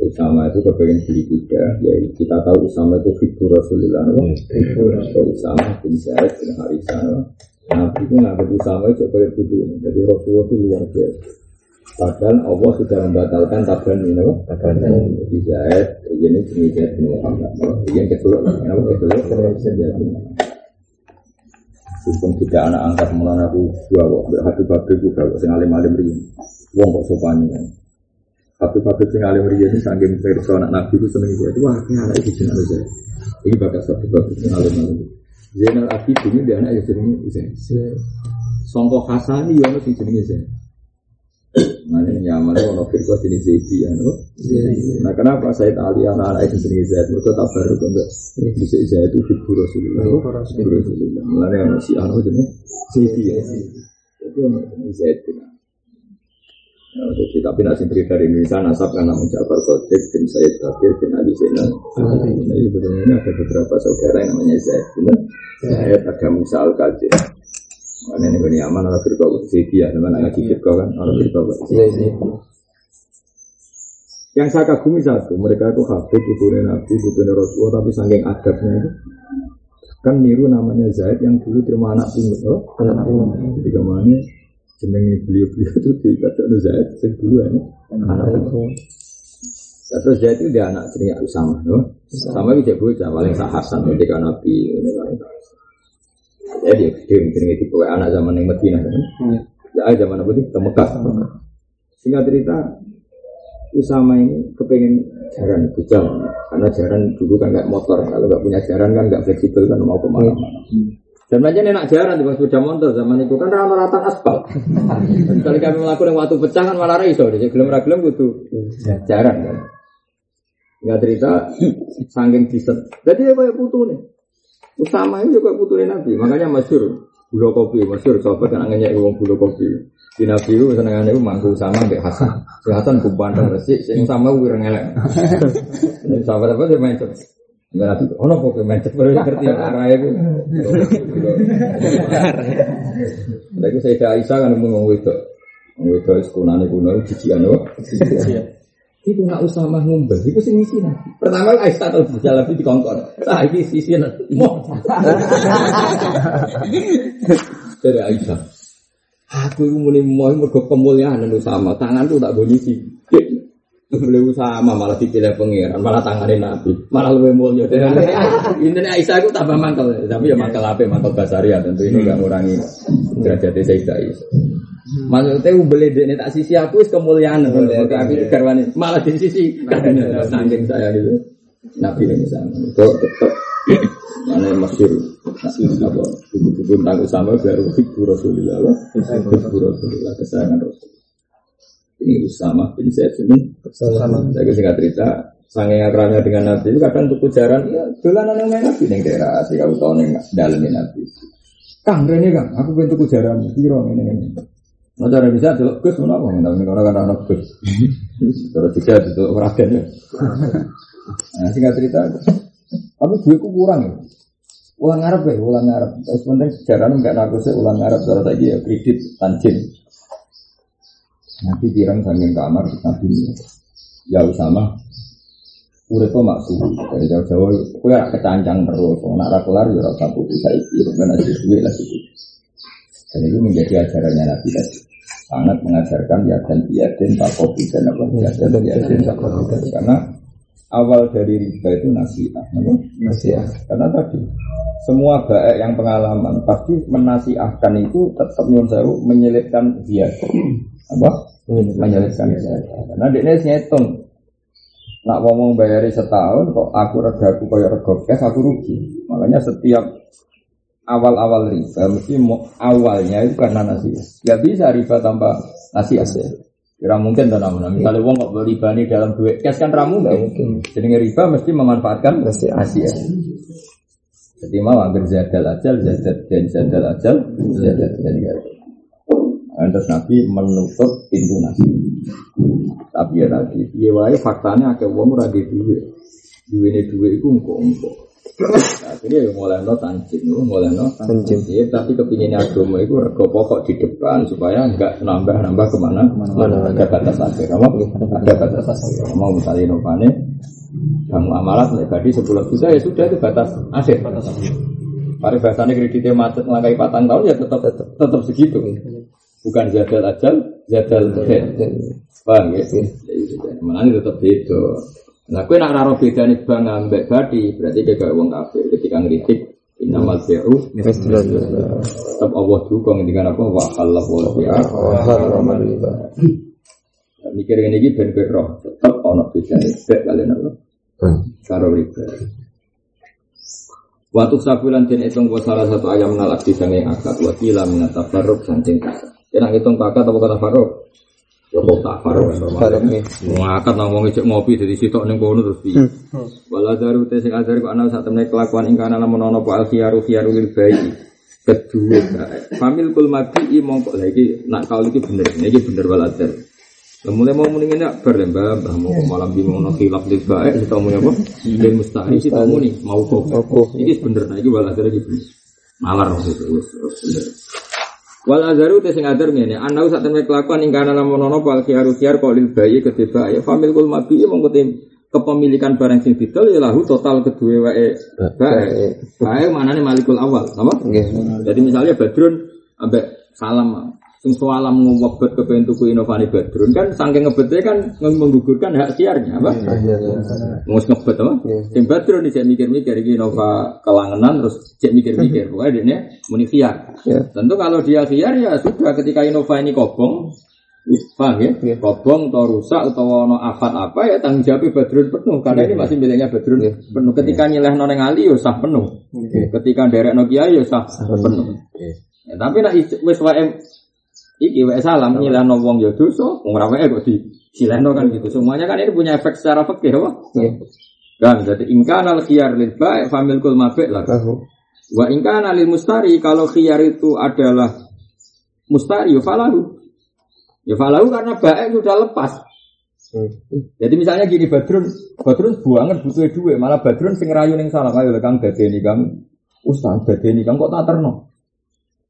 Usama itu kepengen beli kuda. Ya kita tahu Usama itu figur Rasulullah figur. Usama bin Zaid bin Harithah Nabi itu nggak Usama itu boleh butuh jadi Rasulullah itu luar biasa Padahal Allah sudah membatalkan taban ini, apa? Taban Jadi Zaid, ini jenis Zaid bin Muhammad. Yang kedua, apa kedua? Hukum tidak anak angkat mulai aku dua kok, hati babi juga kok, sing alim alim riyin. Wong kok sopannya. Hati babi sing alim riyin ini sanggeng versi anak nabi itu seneng itu. Wah, ini anak itu jeneng Zaid. Ini bakat hati babi sing alim alim. Zainal Abidin ini dia anak yang jenenge Zaid. Songkok Hasan ini yang jenenge Zaid. Mana nyaman itu ono firqah jenis Zaidi ya, no? Nah kenapa Said Ali anak-anak itu jenis Zaid? Mereka tak baru enggak bisa Zaid itu figur Rasulullah, figur Rasulullah. Mana yang si Anu jenis Zaidi ya? Itu ono jenis Zaid kan. Nah, jadi tapi nasi cerita dari Indonesia nasab karena Ja'far Sodik bin Said Bakir bin Ali Zainal. Jadi sebenarnya ada beberapa saudara yang namanya Zaid. Zaid ada Musa Al Qadir. Mana ini aman orang firqa Zaidi ya, teman ngaji firqa kan orang firqa Yang saya kagumi satu, mereka itu habib, putune Nabi, putune Rasulullah, tapi saking adabnya itu kan niru namanya Zaid yang dulu terima anak pungut, oh, anak pungut. Jadi ke mana jenenge beliau-beliau itu dikatakan Zaid, yang dulu ya, anak pungut. Terus Zaid itu dia anak jenenge Usama, no? Sama itu bocah paling sahasan ketika Nabi, ini paling sahasan. Jadi gede mungkin itu kue anak zaman yang Medina kan. Ya zaman apa sih? Mekah. Singkat cerita Usama ini kepengen jaran bujang karena jaran dulu kan nggak motor kalau nggak punya jaran kan nggak fleksibel kan mau ke mana-mana. Dan aja enak jaran di sepeda motor zaman itu kan rata-rata aspal. Kali kami melakukan waktu pecah kan malah iso deh. Gelem ra gelem kudu jaran kan. Enggak cerita saking diset. Jadi ya kayak putu nih. Usama itu juga putu Nabi. Makanya masyur bulu kopi, masyur coba kan angannya uang bulu kopi. Di Nabi itu senengannya itu mangku sama Mbak Hasan. Si Hasan kupandang resik, sing sama wireng elek. Ini sahabat apa dia main Enggak nabi, oh nopo ke mencet baru ngerti arah itu. Lagi saya Aisyah kan ngomong itu, ngomong itu sekunane kuno cician loh. Itu nggak usah mah ngumpul, itu sih ngisi nanti. Pertama Aisyah tahu jalan di kongkon, ah ini sisi nanti. Dari Aisyah, aku itu muni mau mergo kemuliaan sama tangan tuh tak boleh sih. Beliau sama malah dipilih pengiran, malah tanganin Nabi, malah lebih mulia. Ini Aisyah itu tambah mangkel, tapi ya mangkel apa, mangkel basaria tentu ini nggak ngurangi derajat Sayyidah Aisyah. Maksudnya beli ini tak sisi aku is kemuliaan, tapi karwani malah di sisi saking saya gitu. Nabi ini sama, itu tetap mana masyur? Apa? Buku-buku tentang Usama baru Hibbu Rasulullah, Hibbu Rasulullah. Kesayangan Rasul ini Usama bin Zaid ini sama. Saya singkat cerita, sange akrabnya dengan Nabi itu kadang untuk ujaran, ya dolanan yang main Nabi neng daerah asli kamu tahu neng dalamnya Nabi. Kang Rene Kang, aku pengen untuk ujaran, kiro ini ini. Nah cara bisa delok Gus mana kok tapi orang kan anak Gus. Terus juga itu ragen ya. Nah singkat cerita, tapi duitku kurang ya. Ulang Arab ya, ulang Arab. Terus penting sejarah enggak sih ulang Arab. Terus lagi ya kredit tanjin. Nanti tirang sambil kamar Nabi ya Usama Urip kok maksud dari jauh-jauh, kue kecancang terus, nak rakelar ya rasa putih saya ikut karena si duit lah sih. Dan itu menjadi ajarannya Nabi tadi. Sangat mengajarkan ya dan dan tak kopi dan apa ya dan dan tak kopi karena awal dari riba itu nasihat? Nasihat. Karena tadi semua baik yang pengalaman pasti menasihatkan itu tetap saya menyelipkan dia apa? Menyelesaikan karena dia ngitung nak ngomong bayari setahun kok aku regaku kaya rego cash aku rugi. Makanya setiap awal-awal riba mesti awalnya itu karena nasi nggak bisa riba tanpa nasi ya. Kira mungkin dan namun. Misalnya uang kok riba ini dalam duit cash kan ramu nggak mungkin. Jadi riba mesti memanfaatkan nasi ya. Jadi mau agar zadal ajal, dan zadal ajal, zadal dan Terus Nabi menutup pintu nasi. Tapi ya tadi, ya wae faktanya akeh wong ora di duwe. Duwe ne duwe iku engko-engko. Akhirnya ya mulai no tancin, mulai no tancin. Ya, tapi kepinginnya agama itu rego pokok di depan supaya enggak nambah-nambah ke mana mana ada batas akhir. Apa? Ada batas akhir. Mau misalnya inovane, kamu amalat naik tadi sepuluh juta ya sudah itu batas akhir. Batas akhir. Pada bahasanya kreditnya macet melangkai patang tahun ya tetap tetap, tetap segitu. Bukan zadal ajal, zadal den. Paham ya? Mana ini tetap beda. Nah, kue nak raro beda nih bang ambek badi, berarti dia gak uang kafir. Ketika ngeritik, inamal beru, tetap Allah dukung dengan apa? Wa Allah wa bi'a. Mikir ini gitu ben roh, tetap ono beda nih. Bet kalian apa? Karo riba. Waktu sabulan dan hitung salah satu ayam nalak di sange akad wakila minat tabarruk sancing kasar. Kena ngitung pakat apa kata Faro? Ya kok tak Faro normal. Ngakak nang wong ijek ngopi dari sitok ning kono terus piye. Wala daru te sing ajar kok ana sak temne kelakuan ing kana lamun ana apa alfiyaru fiyaru lil bayi. Kedua, famil kul mati i mongko lha iki nak kau iki bener. Iki bener wala dar. Mulai mau mendingin ya ber mbak, mbak mau malam di mau khilaf di baik, kita mau apa? Dan mustahil sih kamu nih mau kok. Ini bener, nah ini wala dari bener. Malar maksudnya, bener. Wal azaru te sing azar ngene, ana sak temne kelakuan ing kana lamun ana khiar kok lil bayi kedhe bayi famil kul mabi mong kepemilikan barang sing didol ya lahu total kedua wae bae. Bae manane malikul awal, apa? Jadi misalnya Badrun ambek salam sing salam ngobet kepengen tuku inovasi Badrun kan saking ngebetnya kan menggugurkan hak siarnya apa? Iya, iya, iya. Ngus ngebet apa? Sing Badrun cek mikir-mikir iki Innova kelangenan terus cek mikir-mikir pokoknya dia muni khiar. Tentu kalau dia khiar ya sudah ketika Innova ini kobong Paham ya? Kobong atau rusak atau ono afat apa ya tanggung jawab Badrun penuh karena ini masih miliknya Badrun penuh. Ketika nyileh noneng Ali ya sah penuh. Ketika derek Nokia ya sah penuh. Ya, tapi nak wis wae iki wae salam nyileh wong ya dosa, wong ra wae kok di silehno kan gitu. Semuanya kan ini punya efek secara fikih apa? Kan jadi ingkana al khiyar lil ba'i famil kul mabi' lah. Wa ingkana lil mustari kalau khiyar itu adalah mustari ya falahu. Ya falahu karena baik sudah lepas. Jadi misalnya gini Badrun, Badrun banget butuh duit, malah Badrun sing rayu ning salah ayo Kang dadeni Kang Ustaz dadeni Kang kok tak terno.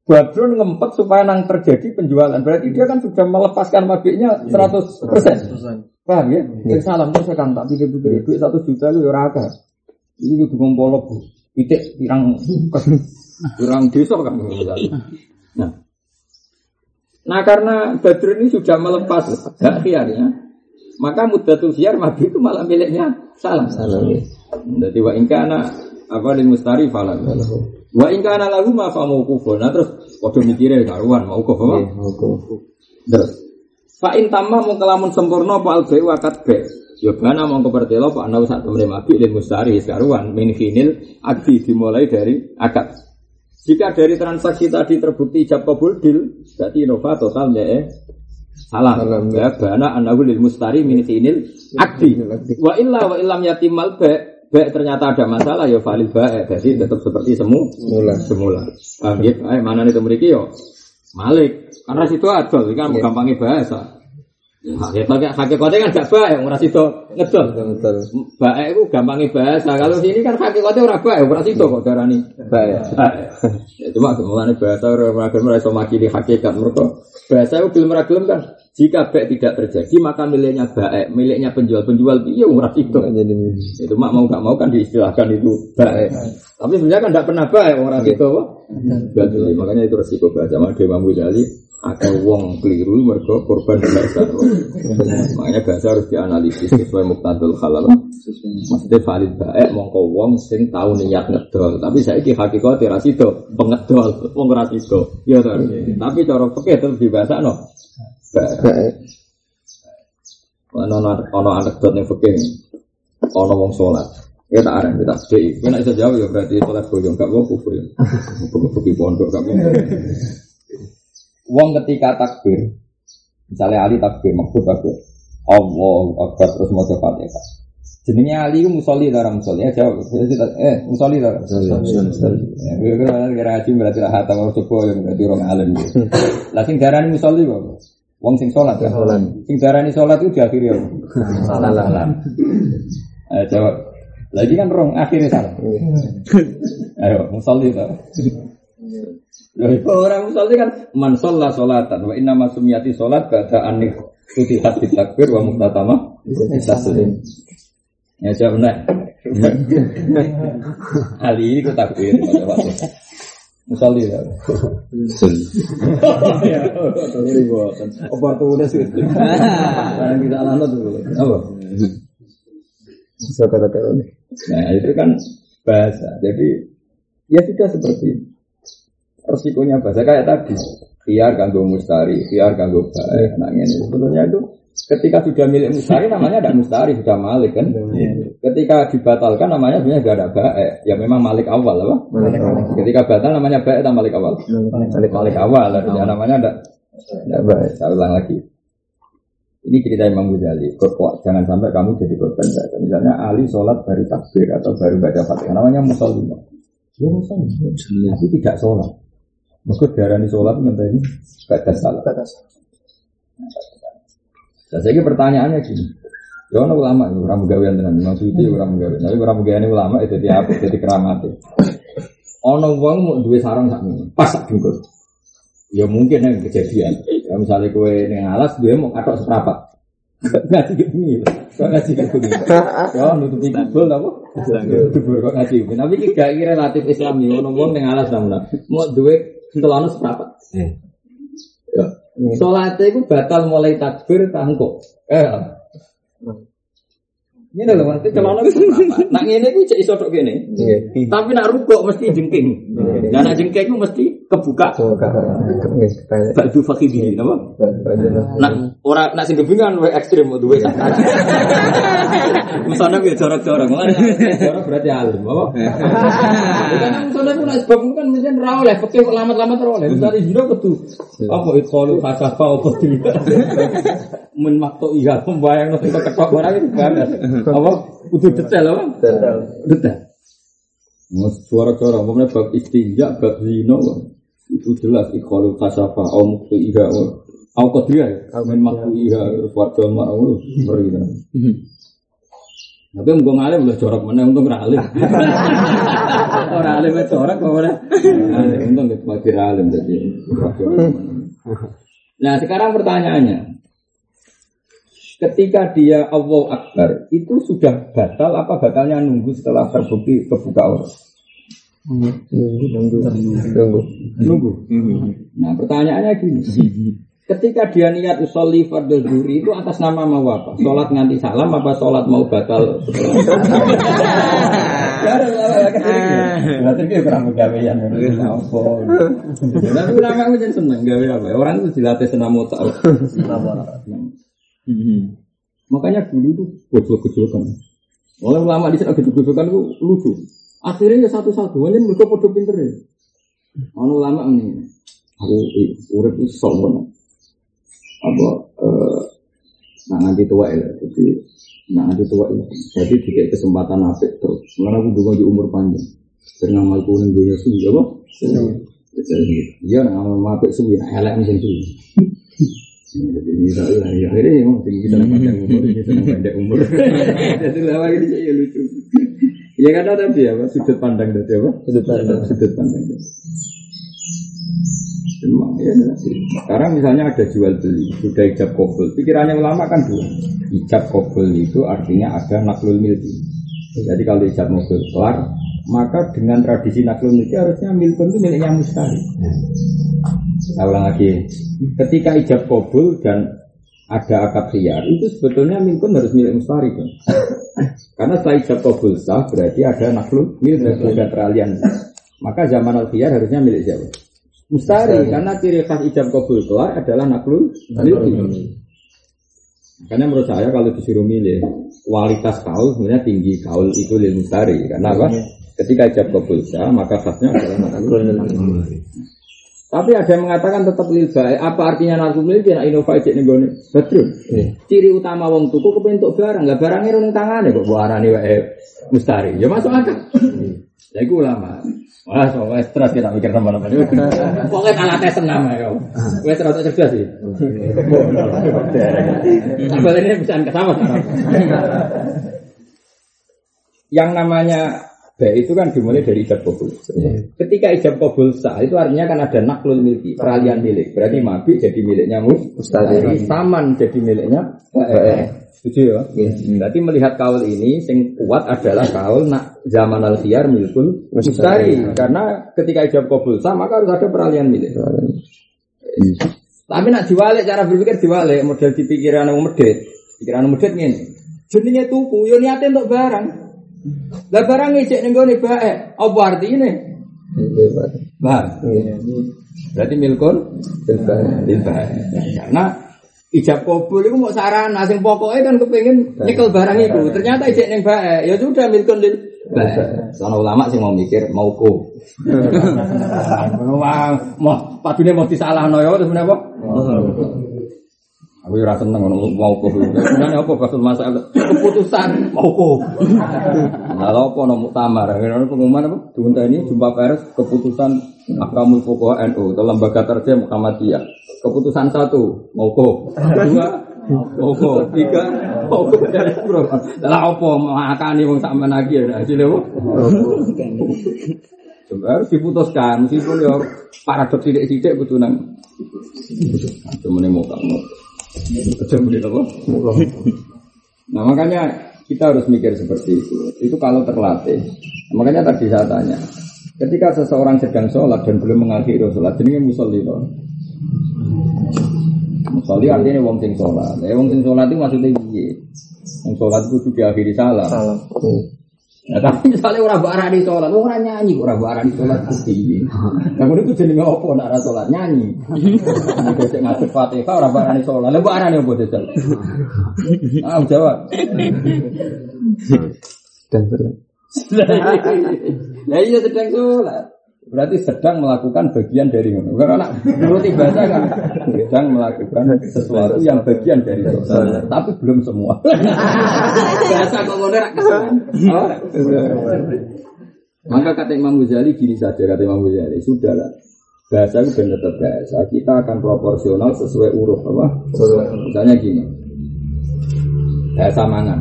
Badrun ngempet supaya nang terjadi penjualan. Berarti dia kan sudah melepaskan mabiknya 100%. Paham ya? Sing salam terus Kang tak pikir-pikir duit 1 juta lu ya akeh. Ini kudu ngompolok Bu. Pitik pirang pirang desa kan. Nah, Nah karena Badrun ini sudah melepas hak khiyarnya, maka mudatul khiyar mabit itu malah miliknya salam.
Salam. ya.
Jadi wa ingkana apa di mustari falam. Wa ingkana lagu ma fa mauqufun. Nah terus waduh mikirnya karuan mauquf apa?
Iya.
Terus fa in tamma mau kelamun sempurna apa al bai wakat be. Ya bana mau kepertelo pak nau sak temre mabit dan mustari karuan min khinil akdi dimulai dari akad. Jika dari transaksi tadi terbukti ijab kabul deal, berarti Innova total ya eh. Salam, Ya bana anahu lil mustari min khinil akdi. Wa illa wa illam yatimal ba ba ternyata ada masalah ya valid ba jadi tetap seperti semu
Semula.
semula. Paham ya? Eh, mana nih memiliki yo Malik. Karena situ adol, ini kan
Iya.
gampangnya bahasa. Hakikatnya hakikatnya kan gak baik, ora situ ngedol. Baik itu gampangnya bahasa. Kalau sini kan hakikatnya ora baik, ora situ kok darani.
Baik.
Ya, cuma mulane bahasa orang agama iso makili hakikat mereka. Bahasa itu belum ragilem kan. Jika baik tidak terjadi maka miliknya baik, miliknya penjual-penjual iya ora situ. Itu mak mau gak mau kan diistilahkan itu baik. Tapi sebenarnya kan tidak pernah baik orang itu apa? Jadi makanya itu resiko bahasa. Imam Ghazali ada wong keliru mereka korban bahasa. makanya bahasa harus dianalisis sesuai muktadul halal. Maksudnya valid baik mongko wong sing tahu niat ngedol. Tapi saya ki hakikat sido pengedol, wong sido. Ya ta. Tapi cara fikih terus dibahasa no. Baik.
baik.
Ono ono anekdot ning fikih. Ono wong salat. Ya tak areng kita sedih. Nek iso jawab ya berarti salat boyong gak mau ya. Kufur di pondok gak mau. Wong ketika takbir, misalnya Ali takbir, maksud takbir, Allah Akbar terus mau Fatihah. Jenenge Ali ku musolli ta ora musolli? Ya jawab. Eh, musolli ta ora? Ya, gue kira kira haji berarti lah hatam orang coba yang berarti orang alim. Lah sing darani musolli kok. Wong sing sholat kan.
Sholat.
Sing darani sholat itu diakhiri apa?
Salah.
Ayo jawab. Lagi kan rong akhirnya salah. Ayo musolli itu orang musolli kan man sholla sholatan wa inna masumiyati sholat ba'da anik futihat takbir wa muktatama taslim. Ya jawab nah. Ali ini ku takbir. Musolli ta. Ya. Oportunis itu. Yang kita alami dulu. Apa?
Bisa kata-kata ini.
Nah itu kan bahasa. Jadi ya sudah seperti itu. Resikonya bahasa kayak tadi. Khiar ganggu mustari, khiar ganggu baik. Nah ini sebetulnya itu ketika sudah milik mustari namanya tidak mustari sudah malik kan. Ketika dibatalkan namanya sebenarnya tidak ada baik. Ya memang malik awal apa?
Malik awal.
Ketika batal namanya baik atau malik awal?
Malik
Malik awal. Ya, namanya tidak tidak baik. Saya ulang lagi. Ini cerita Imam Ghazali. Kok jangan sampai kamu jadi korban. Misalnya Ali sholat baru takbir atau baru baca fatihah. Namanya musolli. Dia musolli. Tapi tidak sholat. Maka darani sholat minta ini baca salat. Nah, saya kira pertanyaannya gini. Ya ono ulama itu orang gawean tenan, maksudnya orang gawean. Tapi orang gawean ulama itu jadi apa? Jadi keramat. Ono wong mau duwe sarang sak ini, pas sak dengkul. Ya mungkin yang kejadian. Ya, misalnya kue yang alas, gue mau katok seprapat. Ngaji ke bumi, kok ngaji ke bumi. Ya nutupi kubul apa? Dubur kok ngaji. Tapi ini gak ini relatif islami. Ono wong yang alas namun Mau duwe celana seprapat. Ya. Sholatnya itu batal mulai takbir tangkuk. Eh. Ini loh, nanti celana itu seprapat. Nak ini itu cek iso tok. Tapi nak rukuk mesti jengking. Dan nak jengking itu mesti kebuka. Ba'du fakhidihi, apa? Nak ora nak sing kebingungan wae ekstrim duwe sak kaji. Musana ya jorok-jorok. Jorok berarti alim, apa? Karena ku nak sebab kan ora oleh fikih kok lamat-lamat ora oleh. Dari hiro kudu apa ikholu fasafa apa tidak. Men makto iya pembayang nek ketok barang itu banget. Apa? Kudu detail apa? Detail. Mas suara-suara, umpamanya bab istinja, bab zino, itu jelas ikhwalu kasafa, au muktu iha, au kodriya, min maktu iha, warga ma'au, beri kan. Tapi mau ngalim boleh corak mana, untung ralim. Orang alim itu corak, kok mana? Untung itu alim, jadi. Nah sekarang pertanyaannya, ketika dia Allah Akbar itu sudah batal apa batalnya nunggu setelah terbukti kebuka orang?
Nunggu, nunggu, nunggu.
Nunggu. Nah pertanyaannya gini, ketika dia niat usolli fardhu zuhri itu atas nama mau apa? Sholat nganti salam apa sholat mau batal? Tapi ulama itu jadi seneng gawe apa? Orang itu dilatih senam otak. Makanya dulu tuh gojol-gojolkan. Oleh ulama di sana gojol-gojolkan itu lucu. Akhirnya ya satu-satu, hanya mereka podo pinter ya. Ono ulama ini, aku urip itu sok banget. Apa, eh, nah nanti tua ya, jadi nah nanti tua ya. Jadi dikasih kesempatan apik terus. Sebenarnya aku juga di umur panjang. Sering ngamal kuning dunia suwi, apa? Iya, nah ngamal apik suwi, nah elek mungkin suwi. Jadi bisa ya akhirnya ya kita panjang umur, kita pendek umur. Jadi lama ini saya lucu. Ya karena tadi apa sudut pandang tadi apa? Sudut pandang. Sudut pandang. Memang ya nanti. Sekarang misalnya ada jual beli, sudah ijab kobol. Pikirannya ulama kan dua. Ijab kobol itu artinya ada naklul milki. Jadi kalau ijab mobil kelar, maka dengan tradisi naklul milki harusnya milkun itu miliknya mustari. Saya ulang lagi. Ketika ijab kabul dan ada akad khiyar, itu sebetulnya milkun harus milik mustari kan? Karena setelah ijab kabul sah, berarti ada naklul milik ada peralihan. Maka zaman al khiyar harusnya milik siapa? Mustari, karena ciri khas ijab kabul kelar adalah naklul milki. Makanya menurut saya kalau disuruh milih kualitas kaul sebenarnya tinggi kaul itu lil mustari. Karena apa? Ketika ijab kabul sah, maka khasnya adalah naklul milki. Tapi ada yang mengatakan tetap lil baik. Apa artinya naklul milki? Nak inova cek nih gone. Betul. Ciri utama wong tuku kepentuk barang, nggak barangnya rong tangannya kok buah arani wae mustari. Ya masuk akal. Ya iku ulama. Wah, soalnya stres kita mikir teman-teman. Pokoknya kalah tes senam ya. Wes rada cerdas sih. Sampai ini bisa ke sama. Yang namanya baik itu kan dimulai dari ijab kabul. Ketika ijab kabul sah itu artinya kan ada naklul milki, peralihan milik. Berarti mabik jadi miliknya mus,
Mustari.
taman jadi miliknya baik. Setuju ya? Berarti melihat kaul ini sing kuat adalah kaul nak zaman al khiyar milkul mustari. Karena ketika ijab kabul sah maka harus ada peralihan milik. Tapi nak diwalik cara berpikir diwalik model di pikiran wong medit. Pikiran medit ngene. Jenenge tuku yo niate untuk barang. Lah barang ngecek ning gone bae. Apa artine? Bah. Berarti milkun bil bae. Karena ijab kabul itu mau sarana sing pokoknya kan kepengin nyekel barang itu. Ternyata ijek ning bae. Ya sudah milkun lil bae. Soalnya ulama sih mau mikir mau ko. Wah, mau padune mau disalahno ya terus menapa? Aku ora seneng ngono mau kok. Sebenarnya apa kasul masalah keputusan mau kok. Lalu apa nomor muktamar? Ini pengumuman apa? Ini jumpa pers keputusan Akamul Fuqaha NU atau lembaga terjah Muhammadiyah. Keputusan satu mau kok. Dua mau kok. Tiga mau kok dari bro. Lah apa makani wong sak menagi ya hasilnya? Coba harus diputuskan meskipun ya paradoks sidik-sidik butuh nang. Cuma nih mau kamu. Apa? Nah makanya kita harus mikir seperti itu. Itu kalau terlatih. Makanya tadi saya tanya, ketika seseorang sedang sholat dan belum mengakhiri sholat, jadi musolli itu. Musolli artinya wong sing sholat. Ya wong sing sholat itu maksudnya piye? Wong sholat itu sudah diakhiri salam.
Salam.
Nah, tapi misalnya orang barani sholat, orang nyanyi, orang barani sholat putih. Nah, kemudian itu jadi apa nak arah sholat nyanyi. Nah, kita ngasih fatihah orang barani sholat, lalu barani apa jajal? Ah, jawab.
Dan berat.
Nah, iya sedang sholat. Berarti sedang melakukan bagian dari mana? Karena anak menurut bahasa kan sedang melakukan sesuatu yang bagian dari sholat, tapi belum semua. bahasa kok ngono. Oh. Maka kata Imam Ghazali gini saja kata Imam Ghazali sudahlah bahasa itu benar tetap bahasa kita akan proporsional sesuai urut apa misalnya gini bahasa mangan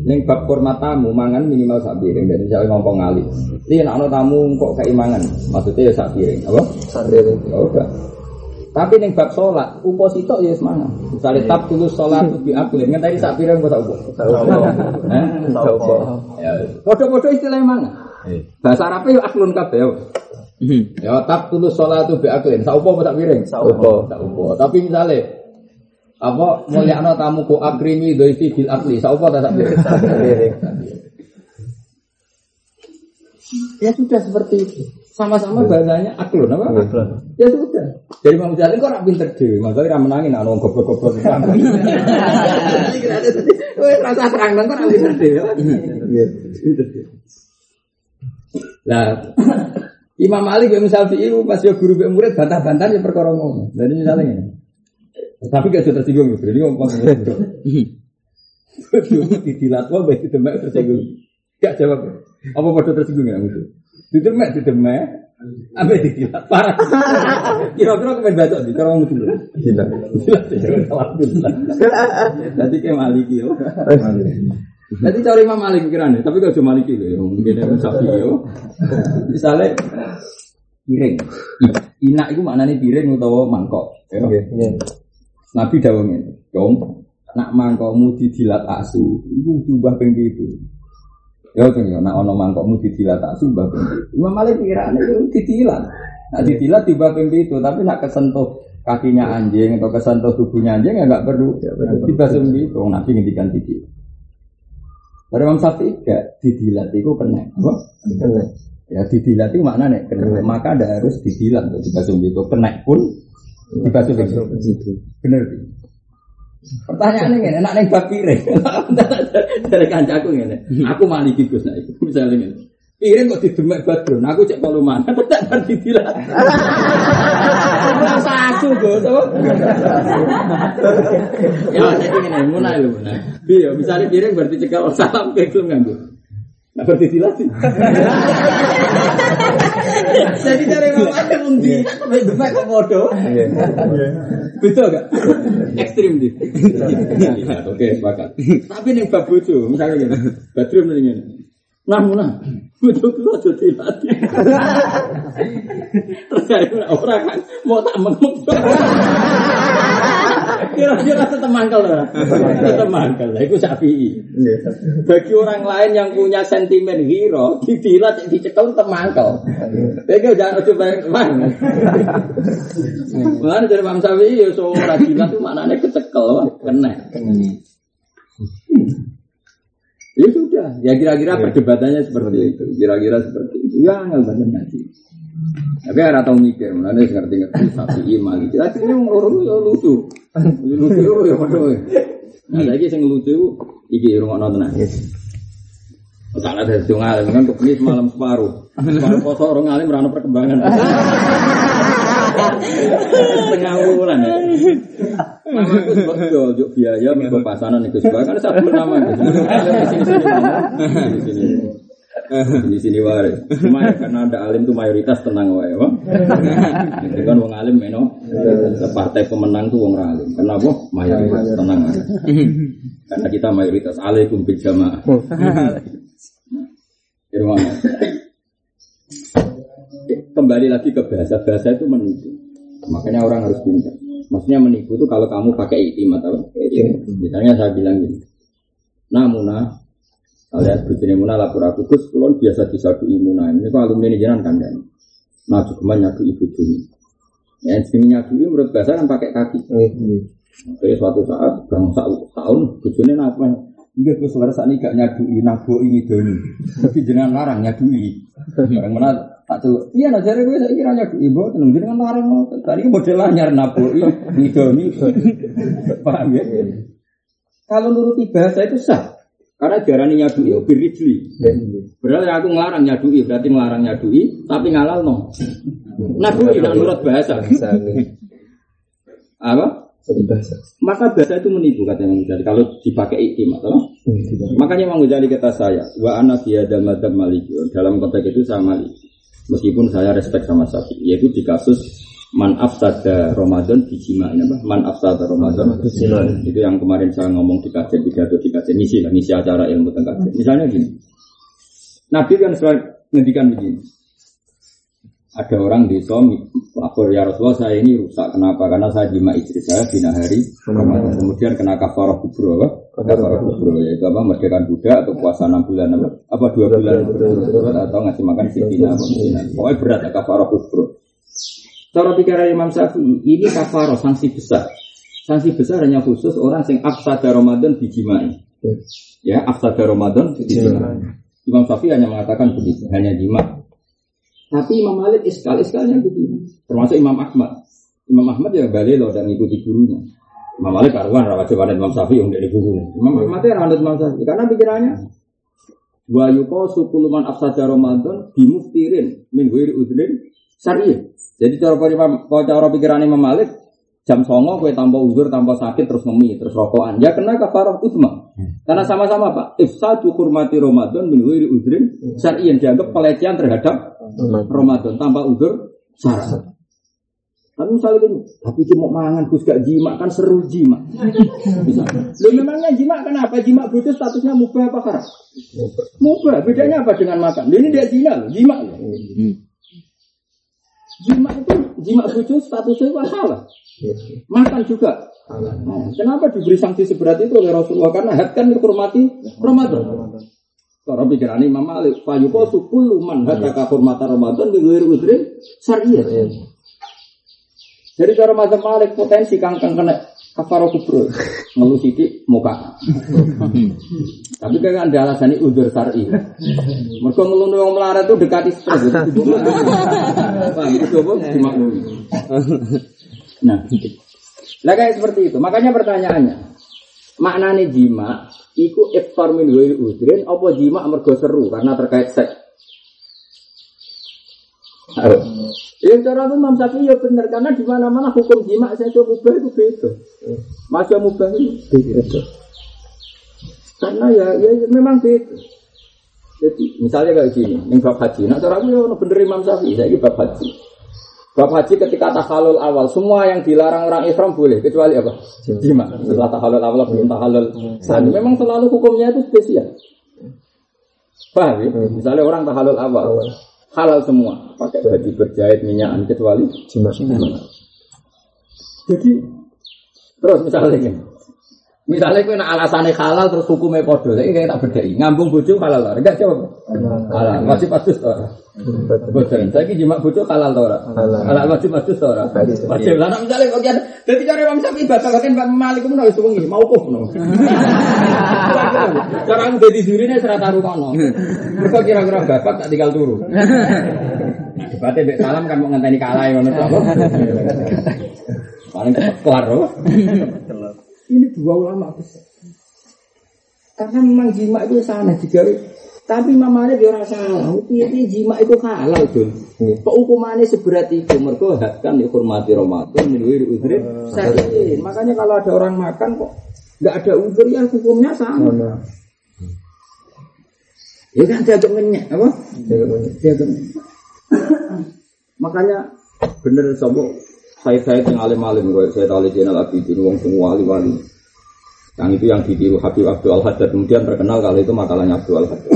Neng bab hormat tamu mangan minimal sak piring dan misalnya ngomong ngali. Ini nak tamu kok kayak mangan, maksudnya ya sak piring, apa?
Sendiri.
Ya udah. Tapi neng bab sholat, upo sitok ya semangat. Misalnya tab tulus sholat tuh di aku, nggak tadi sak piring kok tak upo. Eh?
Sopo.
Ya, podo-podo istilahnya mangan. Bahasa Arabnya ya aklun kabeh. ya. Ya tab tulus sholat tuh bi aklin, sak upo sak piring?
Sak upo.
Sak upo. Tapi misalnya apa mulyakno tamu ku akrimi doifi bil akli, sak upo tak sak?
Sendiri.
Ya sudah seperti itu. Sama-sama bahasanya aklun apa?
Aklun.
Ya sudah. Jadi Imam Ghazali kok rak pinter dhewe, makanya ra menangin ana wong goblok-goblok di. Wes rasa terang kok rak pinter dhewe.
Iya.
Dhewe. Lah Imam Malik yang misal itu pas yo guru murid bantah-bantah ya perkara ngono. Jadi misalnya ini. Tapi gak sudah tersinggung gitu. Ini ngomong Didilat wong baik didemek tersinggung. Gak jawab. Apa pada tersinggung ya musuh? Didemek didemek. Apa didilat parah. Kira-kira kemen batok di cara musuh.
Gila.
Didilat ya alhamdulillah. Jadi kayak Maliki yo. Nanti cari Imam Malik pikirannya, tapi gak cuma Maliki loh, ya. mungkin ada sapi yo. Misalnya piring, inak itu maknanya piring atau mangkok. ya. Nabi dawuh ngene, "Dong, nak mangkokmu didilat asu, iku diubah ping pitu." Ya kan ya, nak ana mangkokmu didilat asu ubah pitu. Imam Malik pikirane itu didilat. Nak didilat diubah ping pitu, tapi nak kesentuh kakinya anjing atau kesentuh tubuhnya anjing ya enggak perlu dibasuh pitu. Nabi ngendikan didilat. Dari Imam Syafi'i gak didilat itu kena.
Kena.
Ya didilat itu maknanya kena. Maka ada harus didilat untuk dibasuh pitu. Kena pun dibasuh pitu.
Gitu.
Bener. Pertanyaannya ngene, enak ning bab piring. Dari kancaku ngene. Aku maliki Gus nek iku misale ngene. Piring kok didemek badron, aku cek kalau mana, tak bar didilat. Rasa aku Gus? Ya, saya ngene, mulai lho, mulai. Piye, misale piring berarti cekal salam ke gelem nganggo. Nah, berarti dilat sih. Jadi dari mama ada undi, demek kok bodoh.
Iya.
Betul gak? Ekstrim di. Oke, sepakat. Tapi nih bab bojo, misalnya gini, badrum nih gini. Nah, nah, bojo ku aja dilatih. Terus dari orang kan mau tak mengemuk. Kira-kira tetap mangkel lah. Tetap mangkel lah. Itu sapi.
Iya.
Bagi orang lain yang punya sentimen hero, didilat, dicekel tetap mangkel. Jadi jangan coba mana. Mana dari Imam Syafi'i ya seorang dilat itu maknanya kecekel, wah, kena. Ya sudah, ya kira-kira perdebatannya seperti itu, kira-kira seperti itu. Ya nggak banyak ngaji. Tapi ada tahu mikir, mana sih ngerti-ngerti sapi iman gitu. Tapi ini orang ya lucu, lucu ya waduh. Nah, lagi yang lucu, iki rumah nonton Salah dari dong alim kan kepenis malam separuh. Separuh foto orang alim merana perkembangan. Setengah bulan ya. Jual juk biaya minggu pasanan itu sebab kan satu nama itu. Sini sini di sini. Wae. Cuma ya karena ada alim tuh mayoritas tenang wae, Pak. Itu kan wong alim meno. Partai pemenang tuh wong alim. Kenapa? Mayoritas tenang. Karena kita mayoritas alaikum bil jamaah. Irwan. Kembali lagi ke bahasa, bahasa itu menipu. Makanya orang harus pintar. Maksudnya menipu itu kalau kamu pakai itimat apa? Misalnya saya bilang gini. Namuna, kalian bujine muna lapor aku Gus, kulon biasa disadu imuna. Ini kok alumni ini jangan kandang. Nah, cuma nyadu ibu dulu. Ya, sing nyadu ini menurut bahasa kan pakai kaki.
Iya.
Jadi suatu saat, bang tahun, bujune apa? Enggak gue suara saat ini gak nyadui nabo ini doni. Tapi jenengan larang nyadui. Barang mana tak celuk. Iya nah gue saya kira nyadui. Ibu tenang jenengan larang mau. Tadi model anyar nabo ini doni. Paham ya? Kalau nuruti bahasa itu sah. Karena jarani nyadui itu birijli. Berarti aku ngelarang nyadui, berarti ngelarang nyadui, tapi ngalal no. Nabui, nah nurut bahasa.
Bahasa ini.
Apa?
Satu bahasa.
Maka bahasa itu menipu kata Imam Ghazali kalau dipakai ikim atau makanya Imam Ghazali kata saya wa ana fi hadal madzhab dalam konteks itu saya maliki meskipun saya respect sama Syafi'i yaitu di kasus man afsada Ramadan dijima ini apa? Man afsada Ramadan.
Dijima.
itu yang kemarin saya ngomong di kajian pidato di kajian misi lah misi acara ilmu tentang kajian misalnya gini. Nabi kan selalu ngendikan begini. Ada orang di Som lapor ya Rasulullah saya ini rusak. Kenapa? Karena saya jima istri saya bina hari Ramadan. Kemudian kena kafarah kubro apa? Kafarah kubro yaitu apa? Merdekakan budak atau puasa enam bulan apa? Apa dua bulan? Berturut-turut atau ngasih makan apa? miskinan pokoknya berat ya kafarah kubro cara pikiran Imam Syafi'i ini kafarah sanksi besar. Sanksi besar hanya khusus orang yang afsada Ramadan dijimai. Ya afsada Ramadan dijimai. Imam Syafi'i hanya mengatakan begitu hanya jima tapi Imam Malik iskal iskalnya begini, termasuk Imam Ahmad. Imam Ahmad ya balik loh dan ikuti gurunya. Imam Malik karuan rawat coba Imam Syafi'i yang dari bukunya. Imam Ahmad ya rawat Imam Syafi'i. Karena pikirannya wa yuko sukuluman afsaja Ramadan bimuftirin min wiri udrin syariah. Jadi cara Imam cara pikiran Imam Malik jam songo kue tanpa uzur tanpa sakit terus ngemi terus rokokan ya kena kafarah utma karena sama-sama pak ifsadu kurmati Ramadan min wiri udrin syariah dianggap pelecehan terhadap Ramadan tanpa udur syarat. Tapi misalnya gini, tapi cuma mangan gus gak jima kan seru jima. Lu memangnya jima kenapa? Jima butuh statusnya mubah apa haram? Mubah. Bedanya apa dengan makan? Ini dia jina loh, jima loh. Jima itu jima butuh statusnya apa salah? Makan juga. Nah, kenapa diberi sanksi seberat itu oleh Rasulullah? Karena had kan menghormati Ramadan. Cara pikiran Imam Malik, fayuko sukul man hadaka hormata Ramadan biwir udrin syariah. Jadi cara mazhab Malik potensi kangkang kena kafaro kubro ngeluh sidik muka. Tapi kan ada alasan ini udur syari. Mereka ngeluh yang melarat itu dekati stres. Itu. Nah, lah kayak seperti itu. Makanya pertanyaannya, maknanya jima iku iftar min udrin apa jima mergo seru karena terkait seks. Ya cara itu Imam Syafi'i ya benar karena di mana-mana hukum jima saya mubah itu beda. Masih mubah itu beda. Karena ya, ya, ya memang beda. Jadi misalnya kayak gini, ini bab haji. Nah cara aku ya bener Imam Syafi'i, saya ini bab haji. Bab haji ketika tahalul awal, semua yang dilarang orang ihram boleh, kecuali apa? Jima. Setelah tahalul awal belum tahalul sani. Memang selalu hukumnya itu spesial. Paham ya? Misalnya orang tahalul awal, halal semua, pakai baju berjahit minyakan kecuali
Jima.
Jadi terus misalnya. Misalnya kue nak alasannya halal terus hukumnya podo, saya kayak tak bedai. Ngambung bojo halal lah, enggak jawab. Halal, masih pastus tora. Bosan, saya jima bojo halal tora.
Halal.
Masih pastus tora. Wajib lah, nak misalnya kok jadi, jadi cara Imam Syafi'i baca bahkan Pak Malik pun harus tunggu mau kok no. Cara aku jadi juri nih serata rukono. Mereka kira-kira bapak tak tinggal turu. Debatnya Bek Salam kan mau ngenteni kalah yang kok. Paling cepat kelar loh. Ini dua ulama besar. Karena memang jima itu sana juga. Tapi mamanya dia orang salah. Piye jima itu halal tuh. Kok hukumannya seberat itu? Mereka kan dihormati Ramadan minwiri udri. Sakit. Makanya kalau ada orang makan kok nggak ada udur ya hukumnya sama. Ya kan jaga ngenyek apa? Jaga ngenyek. Makanya bener sobo saya saya yang alim alim gue saya tahu jenal abidin wong semua wali wali yang itu yang ditiru Habib Abdul Al Haddad kemudian terkenal kalau itu makalahnya Abdul Al Haddad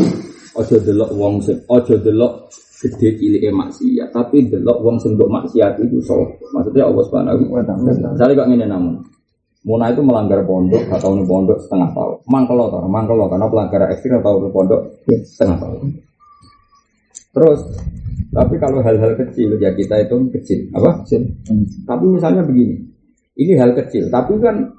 ojo delok wong sing ojo delok gede cilik maksiat tapi delok wong sing mbok maksiat itu so maksudnya Allah Subhanahu wa taala. Misalnya kok ngene namun. Muna itu melanggar pondok atau nih pondok setengah tahun. Mangkelo toh, mangkelo karena pelanggaran ekstrim atau pondok setengah tahun. Terus, tapi kalau hal-hal kecil ya kita itu kecil, apa? Kecil. Tapi misalnya begini, ini hal kecil, tapi kan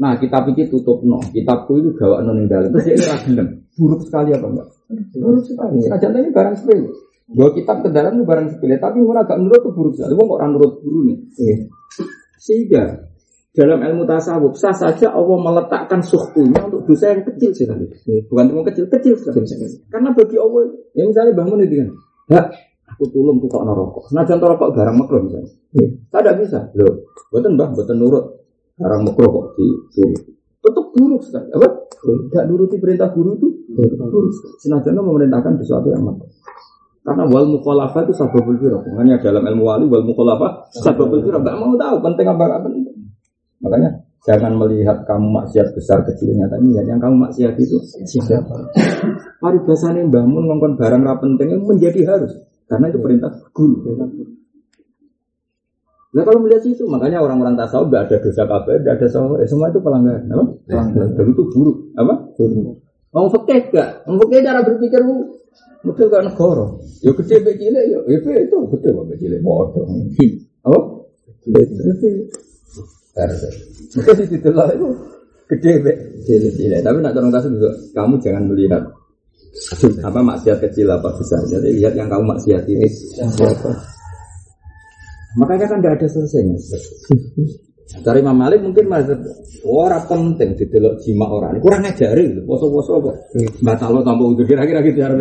Nah, kitab ini tutup no. Kitabku itu gawak non dalam. Terus dia gelem. Buruk sekali apa enggak? Buruk sekali. Senajan ini barang sepele. Bawa kitab ke dalam itu barang sepele, tapi orang agak menurut itu buruk sekali. Wong orang menurut guru nih. Iya. Sehingga dalam ilmu tasawuf sah saja Allah meletakkan suhtunya untuk dosa yang kecil sekali. Bukan cuma kecil, kecil sekali. Karena bagi Allah, ya misalnya bangun itu kan, aku tulung tukok rokok. Senajan rokok barang makro misalnya. Saya tidak bisa. Loh, buatan bah, buatan nurut barang makro kok disuruh. Tetap buruk sekali. Apa? Tidak nuruti perintah guru itu buruk. Senajan memerintahkan sesuatu yang makro. Karena wal mukhalafah itu sababul firaq. Makanya dalam ilmu wali wal mukhalafah sababul firaq. Gak mau tahu penting apa gak penting. Makanya jangan melihat kamu maksiat besar kecilnya, tapi lihat yang kamu maksiat itu siapa. Paribasane bangun ngongkon barang ra penting menjadi harus. Karena itu perintah guru. Nah kalau melihat itu, makanya orang-orang tasawuf gak ada dosa kabeh, gak ada salah, semua itu pelanggaran, apa? Pelanggaran. Dan itu buruk, apa? Buruk. Mau fakih gak? Mau fakih cara berpikir Mungkin gak negara. Ya gede mbek cilik ya, ya itu gede kok mbek cilik padha. Apa? Gede. Mungkin di situ lah itu gede mbek cilik cilik. Tapi nak tolong kasih juga, kamu jangan melihat apa maksiat kecil apa besar. Jadi lihat yang kamu maksiat ini siapa. Makanya kan tidak ada selesainya. Dari Imam Malik mungkin masih orang penting di dalam jima orang kurang gitu. Poso-poso kok. Batal lo tanpa kira-kira gitu cara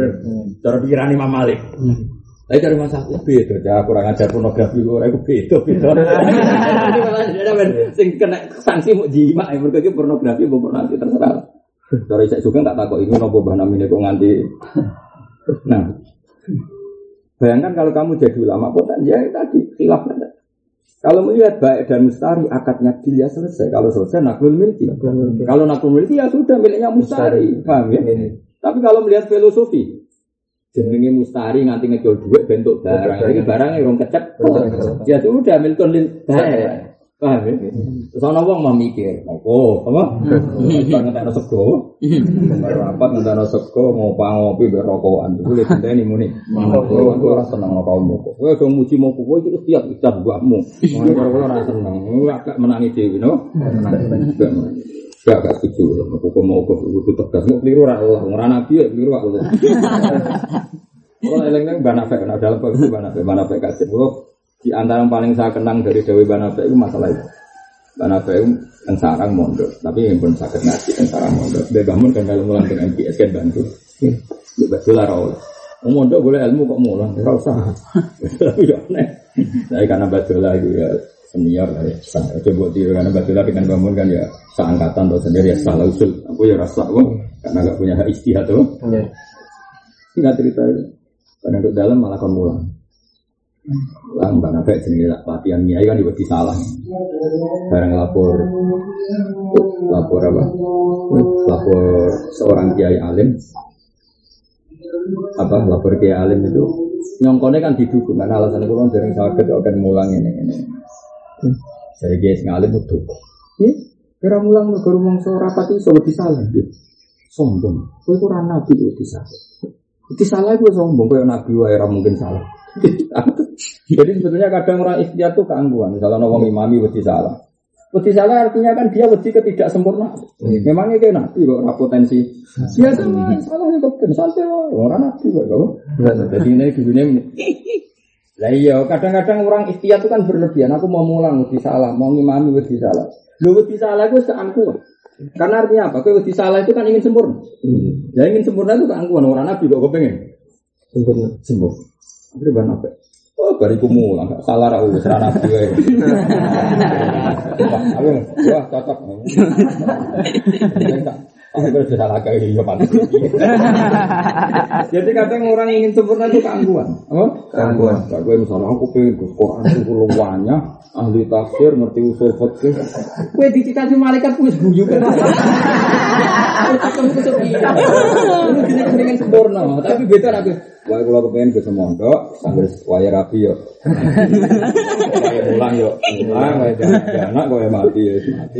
cara pikiran Imam Malik. Tapi dari masa aku beda, ya kurang ajar pornografi gue, aku beda, beda. Sing kena sanksi mau jima, mereka pornografi, mau pornografi terserah. Dari saya juga nggak takut ini nopo bah namanya kok nganti. Nah, bayangkan kalau kamu jadi ulama kok ya tadi khilaf kalau melihat baik dan mustari, akadnya dia selesai. Kalau selesai, naklul milki. Kalau naklul milki, ya sudah miliknya mustari. Paham ya? Tapi kalau melihat filosofi, jenenge mustari nganti ngejol duit bentuk barang. Ini barang yang kecek. Ya sudah milikun lil baik. Paham ya? Terus ana wong mau mikir, apa? Apa? Bang ngentekno sego. Rapat ngentekno sego ngopi ngopi mbek rokokan. Iku lek ngenteni muni. Aku ora seneng rokokan kok. Kowe aja muji mau kowe iki setiap ijab buatmu. Ngono karo ora seneng. Agak menangi dhewe no. Gak gak setuju. Aku kok mau kok kudu tegas. Mau keliru ora Allah. Ora nabi ya keliru Allah. Kalau eleng-eleng banafek, dalam bab banafek, banafek kasih. Di antara yang paling saya kenang dari Dewi Banabe itu masalah itu. Banabe itu yang sarang mondok, tapi yang pun sakit ngaji yang sarang mondok. Dia bangun kan dalam mulang dengan MPS kan bantu. Dia betul lah rawol. Mondok boleh ilmu kok mulang, tidak usah. Tapi ya aneh. Tapi karena betul lah ya senior lah ya. Sah. Coba tiru karena betul lah dengan bangun kan ya seangkatan atau sendiri ya salah usul. Aku ya rasa kok karena gak punya hak istihad tuh. Singkat cerita itu. Karena untuk dalam malah kon mulang. Lah mbak Nafek jenenge latihan kiai kan juga salah. Barang lapor lapor apa? Lapor seorang kiai alim apa lapor kiai alim itu nyongkone kan didukung karena alasan kan dari sakit akan mulang ini ini. Jadi kiai sing alim itu ini kira mulang seorang rapati so salah gitu. Sombong, kau itu nabi itu disalah. Disalah itu sombong, kau nabi wae mungkin salah. Jadi sebetulnya kadang orang ikhtiar itu keangguan. Misalnya nawang imami wedi salah. Wedi salah artinya kan dia wedi sempurna. Hmm. Memangnya kayak nabi kok ora potensi. Ya sama salahnya kok ben santai orang nabi kok. Jadi ini dunia ini. Lah iya, kadang-kadang orang ikhtiar itu kan berlebihan. Aku mau mulang wedi salah, mau ngimami wedi salah. Lu wedi salah itu keangkuhan. Karena artinya apa? Kau wedi salah itu kan ingin sempurna. Hmm. Ya ingin sempurna itu keangkuhan. Orang nabi kok kepengen sempurna. Sempurna. Bahan apa? Oh, bariku mulang, salah aku, serana gue. Aku, wah cocok. Aku udah salah kayak iya Jadi kadang orang ingin sempurna itu keangguan. Apa? Keangguan. Gak gue misalnya aku pengen ke Quran itu luwanya, ahli tafsir, ngerti usul fikih. Gue dicikati malaikat gue guyu kan. Aku takut kesepian. Ini pengen sempurna, tapi beda aku. Wah, kalau kepengen ke semondok, sambil waya rapi yo. Waya pulang yo. Pulang, waya anak, waya mati ya. Mati.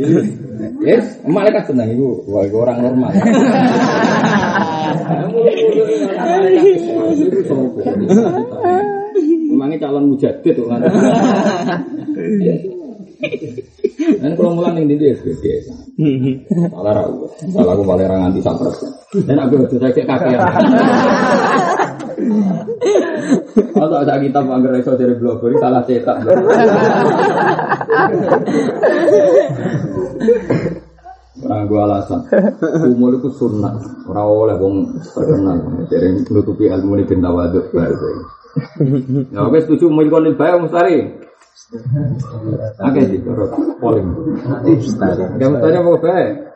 Yes, malaikat senang itu. Wah, orang normal. Memangnya calon mujadid tuh kan. Dan kalau mulang yang dindi SBD. Salah ra. Salah aku nganti sak persen. Dan aku udah saya kakek. Kalau ada kitab anggar iso dari blogger salah cetak. Orang gua alasan. Umur itu sunnah. Orang oleh wong terkenal. Jadi menutupi ilmu ini benda waduk. Ya oke setuju mengonil bayar mustari. Oke sih, terus poling. Ya mustari mau baik.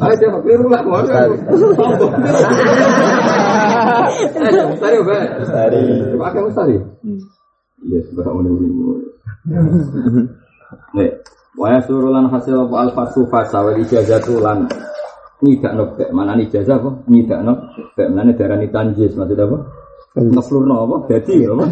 Ayo siapa keliru lah, mau Ayo mustari.
Mustari.
Pakai mustari. Iya, sebenarnya ini. Nih, Waya surulan hasil apa? Alfasu fasa wa ijazatu lan. Nyidak nobek mana ijazah apa? Nyidak nobek mana darah ni tanjis. Maksud apa ngeplurno apa? Jadi apa?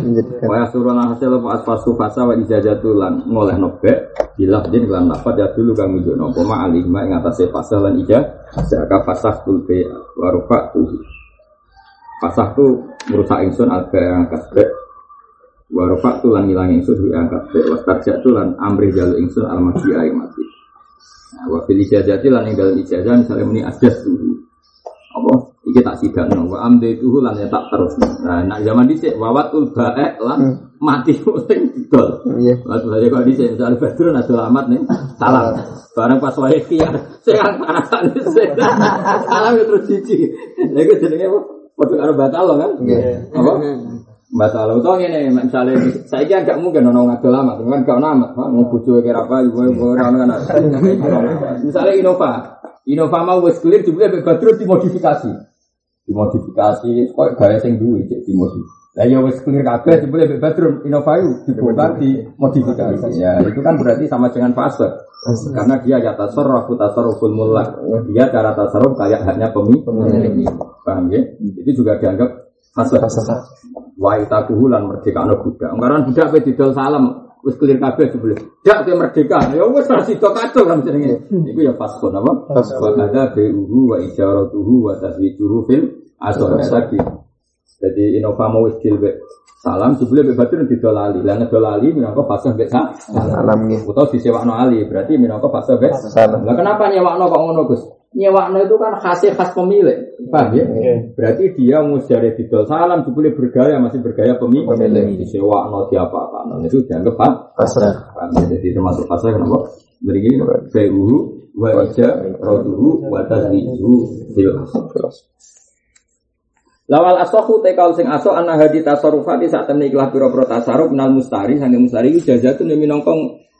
Waya surulan hasil apa? Alfasu fasa wa ijazatu lan ngoleh nobek bilah jadi lan nafat ya dulu kami juga nopo ma alihma ing atase fasa lan ijazah jaka fasah tulbe warufa tuh fasah tuh merusak ingsun alba yang kasbek Warofak tulan ngilang ingsun wi angkat be. Wastarja tulan amrih jalu ingsun almasi aing mati. Nah, wa fil ijazah lan ing dalem ijazah misalnya muni asjas tuhu. Apa? Iki tak sidakno wa amde tuhu lan ya tak terus. Nah, nak zaman dhisik wawatul bae lan mati sing didol.
Iya.
Waktu saya kok dhisik misal badrun ada alamat nih salam. Barang pas wae kiar sing parasan salam ya terus cici. Lha iku jenenge apa? Padha karo batal kan?
Iya.
Apa? Batal itu ini misalnya saya kira agak mungkin orang ngadol lama, kan kau nama, mau bucu kira apa, ibu ibu orang kan. Misalnya Innova, Innova mau wes clear terus dimodifikasi, dimodifikasi, kok gaya sing duwe cek dimodifikasi. Lah ya wes clear kabeh jebule lebih bedroom Innova itu dibongkar dimodifikasi. Ya itu kan berarti sama dengan fase. Karena dia ya tasarruf tasarruful mulak. Dia cara tasarruf kayak hanya pemilik. Paham ya? Itu juga dianggap fase. Wa itakuhu lan merdeka ana budak. Anggaran budak pe didol salam wis clear kabeh jebule. Dak ke merdeka. Ya wis ra sida kacau kan jenenge. Iku ya faskon apa? Wa kada bi'uhu wa ijaratuhu wa taswijuhu fil asor tadi. Jadi Innova mau wis dilbe salam jebule be batur didol ali. Lah ngedol ali minangka fase sa
Salam nggih.
utawa disewakno ali. Berarti minangka fase mbek
Salam.
Lah kenapa nyewakno kok ngono Gus? Nyewakno itu kan khasih khas pemilik. Paham ya? Berarti dia musjare didol salam jebule bergaya masih bergaya pemilik.
Pemilik.
Disewakno diapa-apano itu dianggap apa?
Pasrah.
Ya? Jadi termasuk fase kenapa? Begini, bai'uhu wa ija roduhu wa tazwijuhu fil. Lawal asohu tekal sing aso ana hadi tasarrufati saat temne ikhlas pira-pira tasarruf minal mustari sange mustari iku jazatun yang minangka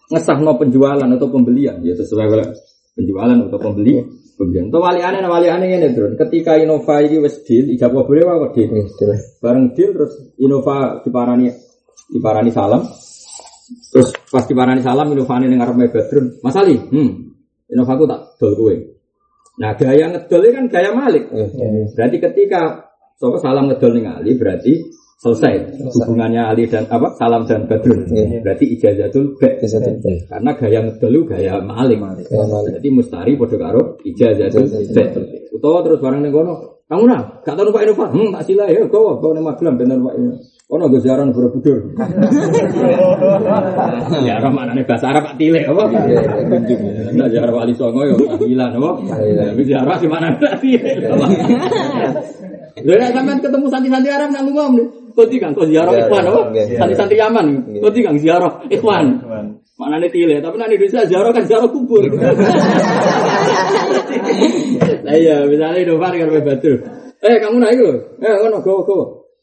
ngesahno penjualan atau pembelian ya sesuai penjualan atau pembeli pembelian. Atau waliane nah waliane ngene Drun. Ketika Innova iki wis deal ijabah boleh wae deal. Bareng deal terus Innova diparani diparani salam. Terus pas diparani salam Innova ini ngarepe Badrun. Mas Ali, hmm. Innova ku tak dol kowe. Nah, gaya ngedol ini kan gaya Malik. Berarti ketika Sopo salam ngedol ning Ali berarti selesai hubungannya Ali dan apa salam dan Badrun.
Iya.
Berarti ijazatul ba. Karena gaya itu gaya Malik. Berarti mustari padha karo ijazatul ba. Utawa terus bareng ning kono, kamu nah, gak tau numpak Innova. Hmm, tak sila ya, kau kau ning Magelang ben numpak ini. Ono go ziarah Borobudur. Ya ora manane bahasa Arab Pak Tilek apa? Nah, ziarah Wali Songo yo tahlilan apa? Tapi ziarah di mana Tilek. Lha nek sampean ketemu santri-santri Arab nang ngomong nih. Kodi Kang, kok ziarah
Iya,
ikhwan apa?
iya, iya.
Santri-santri Yaman. Kodi Kang ziarah ikhwan. Maknanya tilek, tapi nanti Indonesia ziarah kan ziarah kubur. Nah iya, misalnya Indovar kan batu. Eh kamu naik loh, eh kono go go.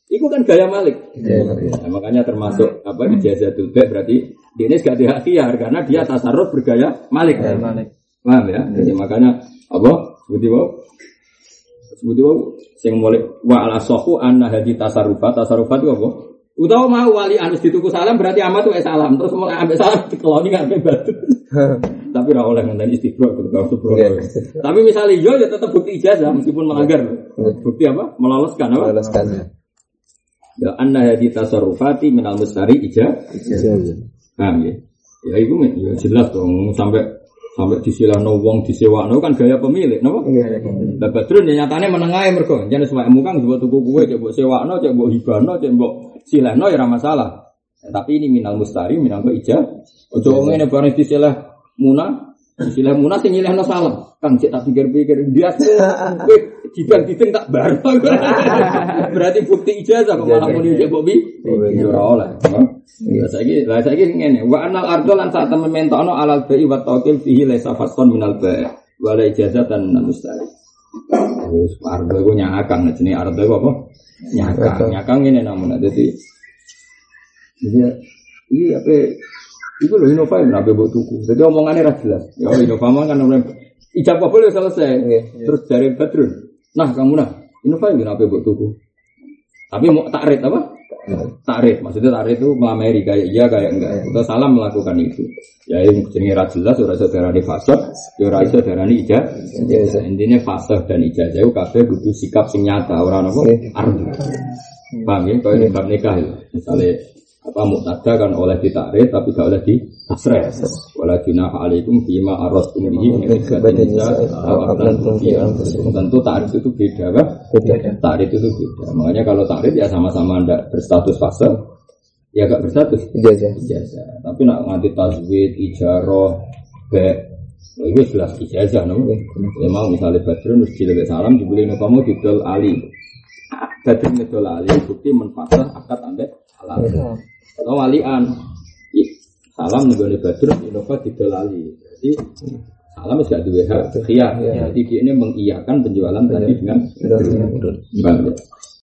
Iku kan gaya Malik. Nah, makanya termasuk apa ijazatul ba berarti ini gak hak ikhtiar karena dia tasarruf bergaya Malik. Paham ya? Jadi makanya apa? Seperti apa? Seperti apa? Sing mulai wa ala sohu anna hadi tasarrufat tasarrufat itu apa? Utawa mau wali anus dituku salam berarti amat tuh salam terus mulai ambil salam dikeloni ngambil batu. Tapi ora oleh ngenteni istibro itu kalau subro.
Iya.
Tapi misalnya yo ya tetap bukti ijazah meskipun melanggar. Bukti apa? Meloloskan apa?
Melaloskan.
Ya anna hadi tasarrufati minal mustari ijazah.
Ijazah.
Paham ya? Ya men, ya jelas dong sampai sampai disilahno wong disewakno kan gaya pemilik, napa?
Iya.
Lah Badrun ya nyatane menengahe mergo jan sewae kang mbok tuku kuwe cek mbok sewakno, cek mbok hibano, cek mbok silahno ya ora masalah. Tapi ini minal mustari, minal kok ijab. Ojo ngene bareng istilah muna, istilah muna sing nyilehno salam. Kang cek tak pikir-pikir dia kowe dibang dideng tak bar. Berarti bukti ijazah kok malah muni cek bobi. Ora oleh. Ya saiki, lah saiki ngene, wa anal ardo lan saat temen mentokno alal bai wa tawkil fihi laisa fasqon minal bai. Wala ijazatan minal mustari. Wis ardo iku nyakang jenenge ardo iku apa? Nyakang. Nyakang ngene namun dadi Iya, iya apa? Itu loh Innova yang nabi buat tuku. Jadi omongannya ras jelas. Ya Innova mah kan namanya ijab apa boleh selesai. Terus dari Badrun. Nah kamu nah Innova yang nabi buat tuku. Tapi mau takrit apa? Takrit, maksudnya takrit itu melamari kayak iya kayak enggak. Kita salah melakukan itu. Ya yang jenis ras jelas, ora iso darani fasad, ya ora iso darani ijab. Intinya fasad dan ijazah itu kabeh kudu sikap sing nyata, ora nopo ardu. Paham ya? Kalau ini bab nikah ya. Misalnya apa muktada kan oleh ditarik tapi gak oleh di tasreh wala junah alaikum bima arastum bihi min fi anfusikum tentu tarik itu beda kan tarik itu beda. Makanya kalau tarik ya sama-sama ndak berstatus fase. Ya gak berstatus.
Ijazah.
ijazah. Tapi nak nganti tasbih ijaroh be Oh, itu jelas ijazah, no? Ya mau misalnya Badrun, terus jilid salam, dibeli kamu didol Ali. Badrun ngedol Ali, bukti menfasah akad ambek halal. Atau walian, salam nih Badrun, Innova didol Ali. Jadi salam gak dua hak, khiyar. Jadi dia ini mengiyakan penjualan tadi dengan Badrun. Bang, ya.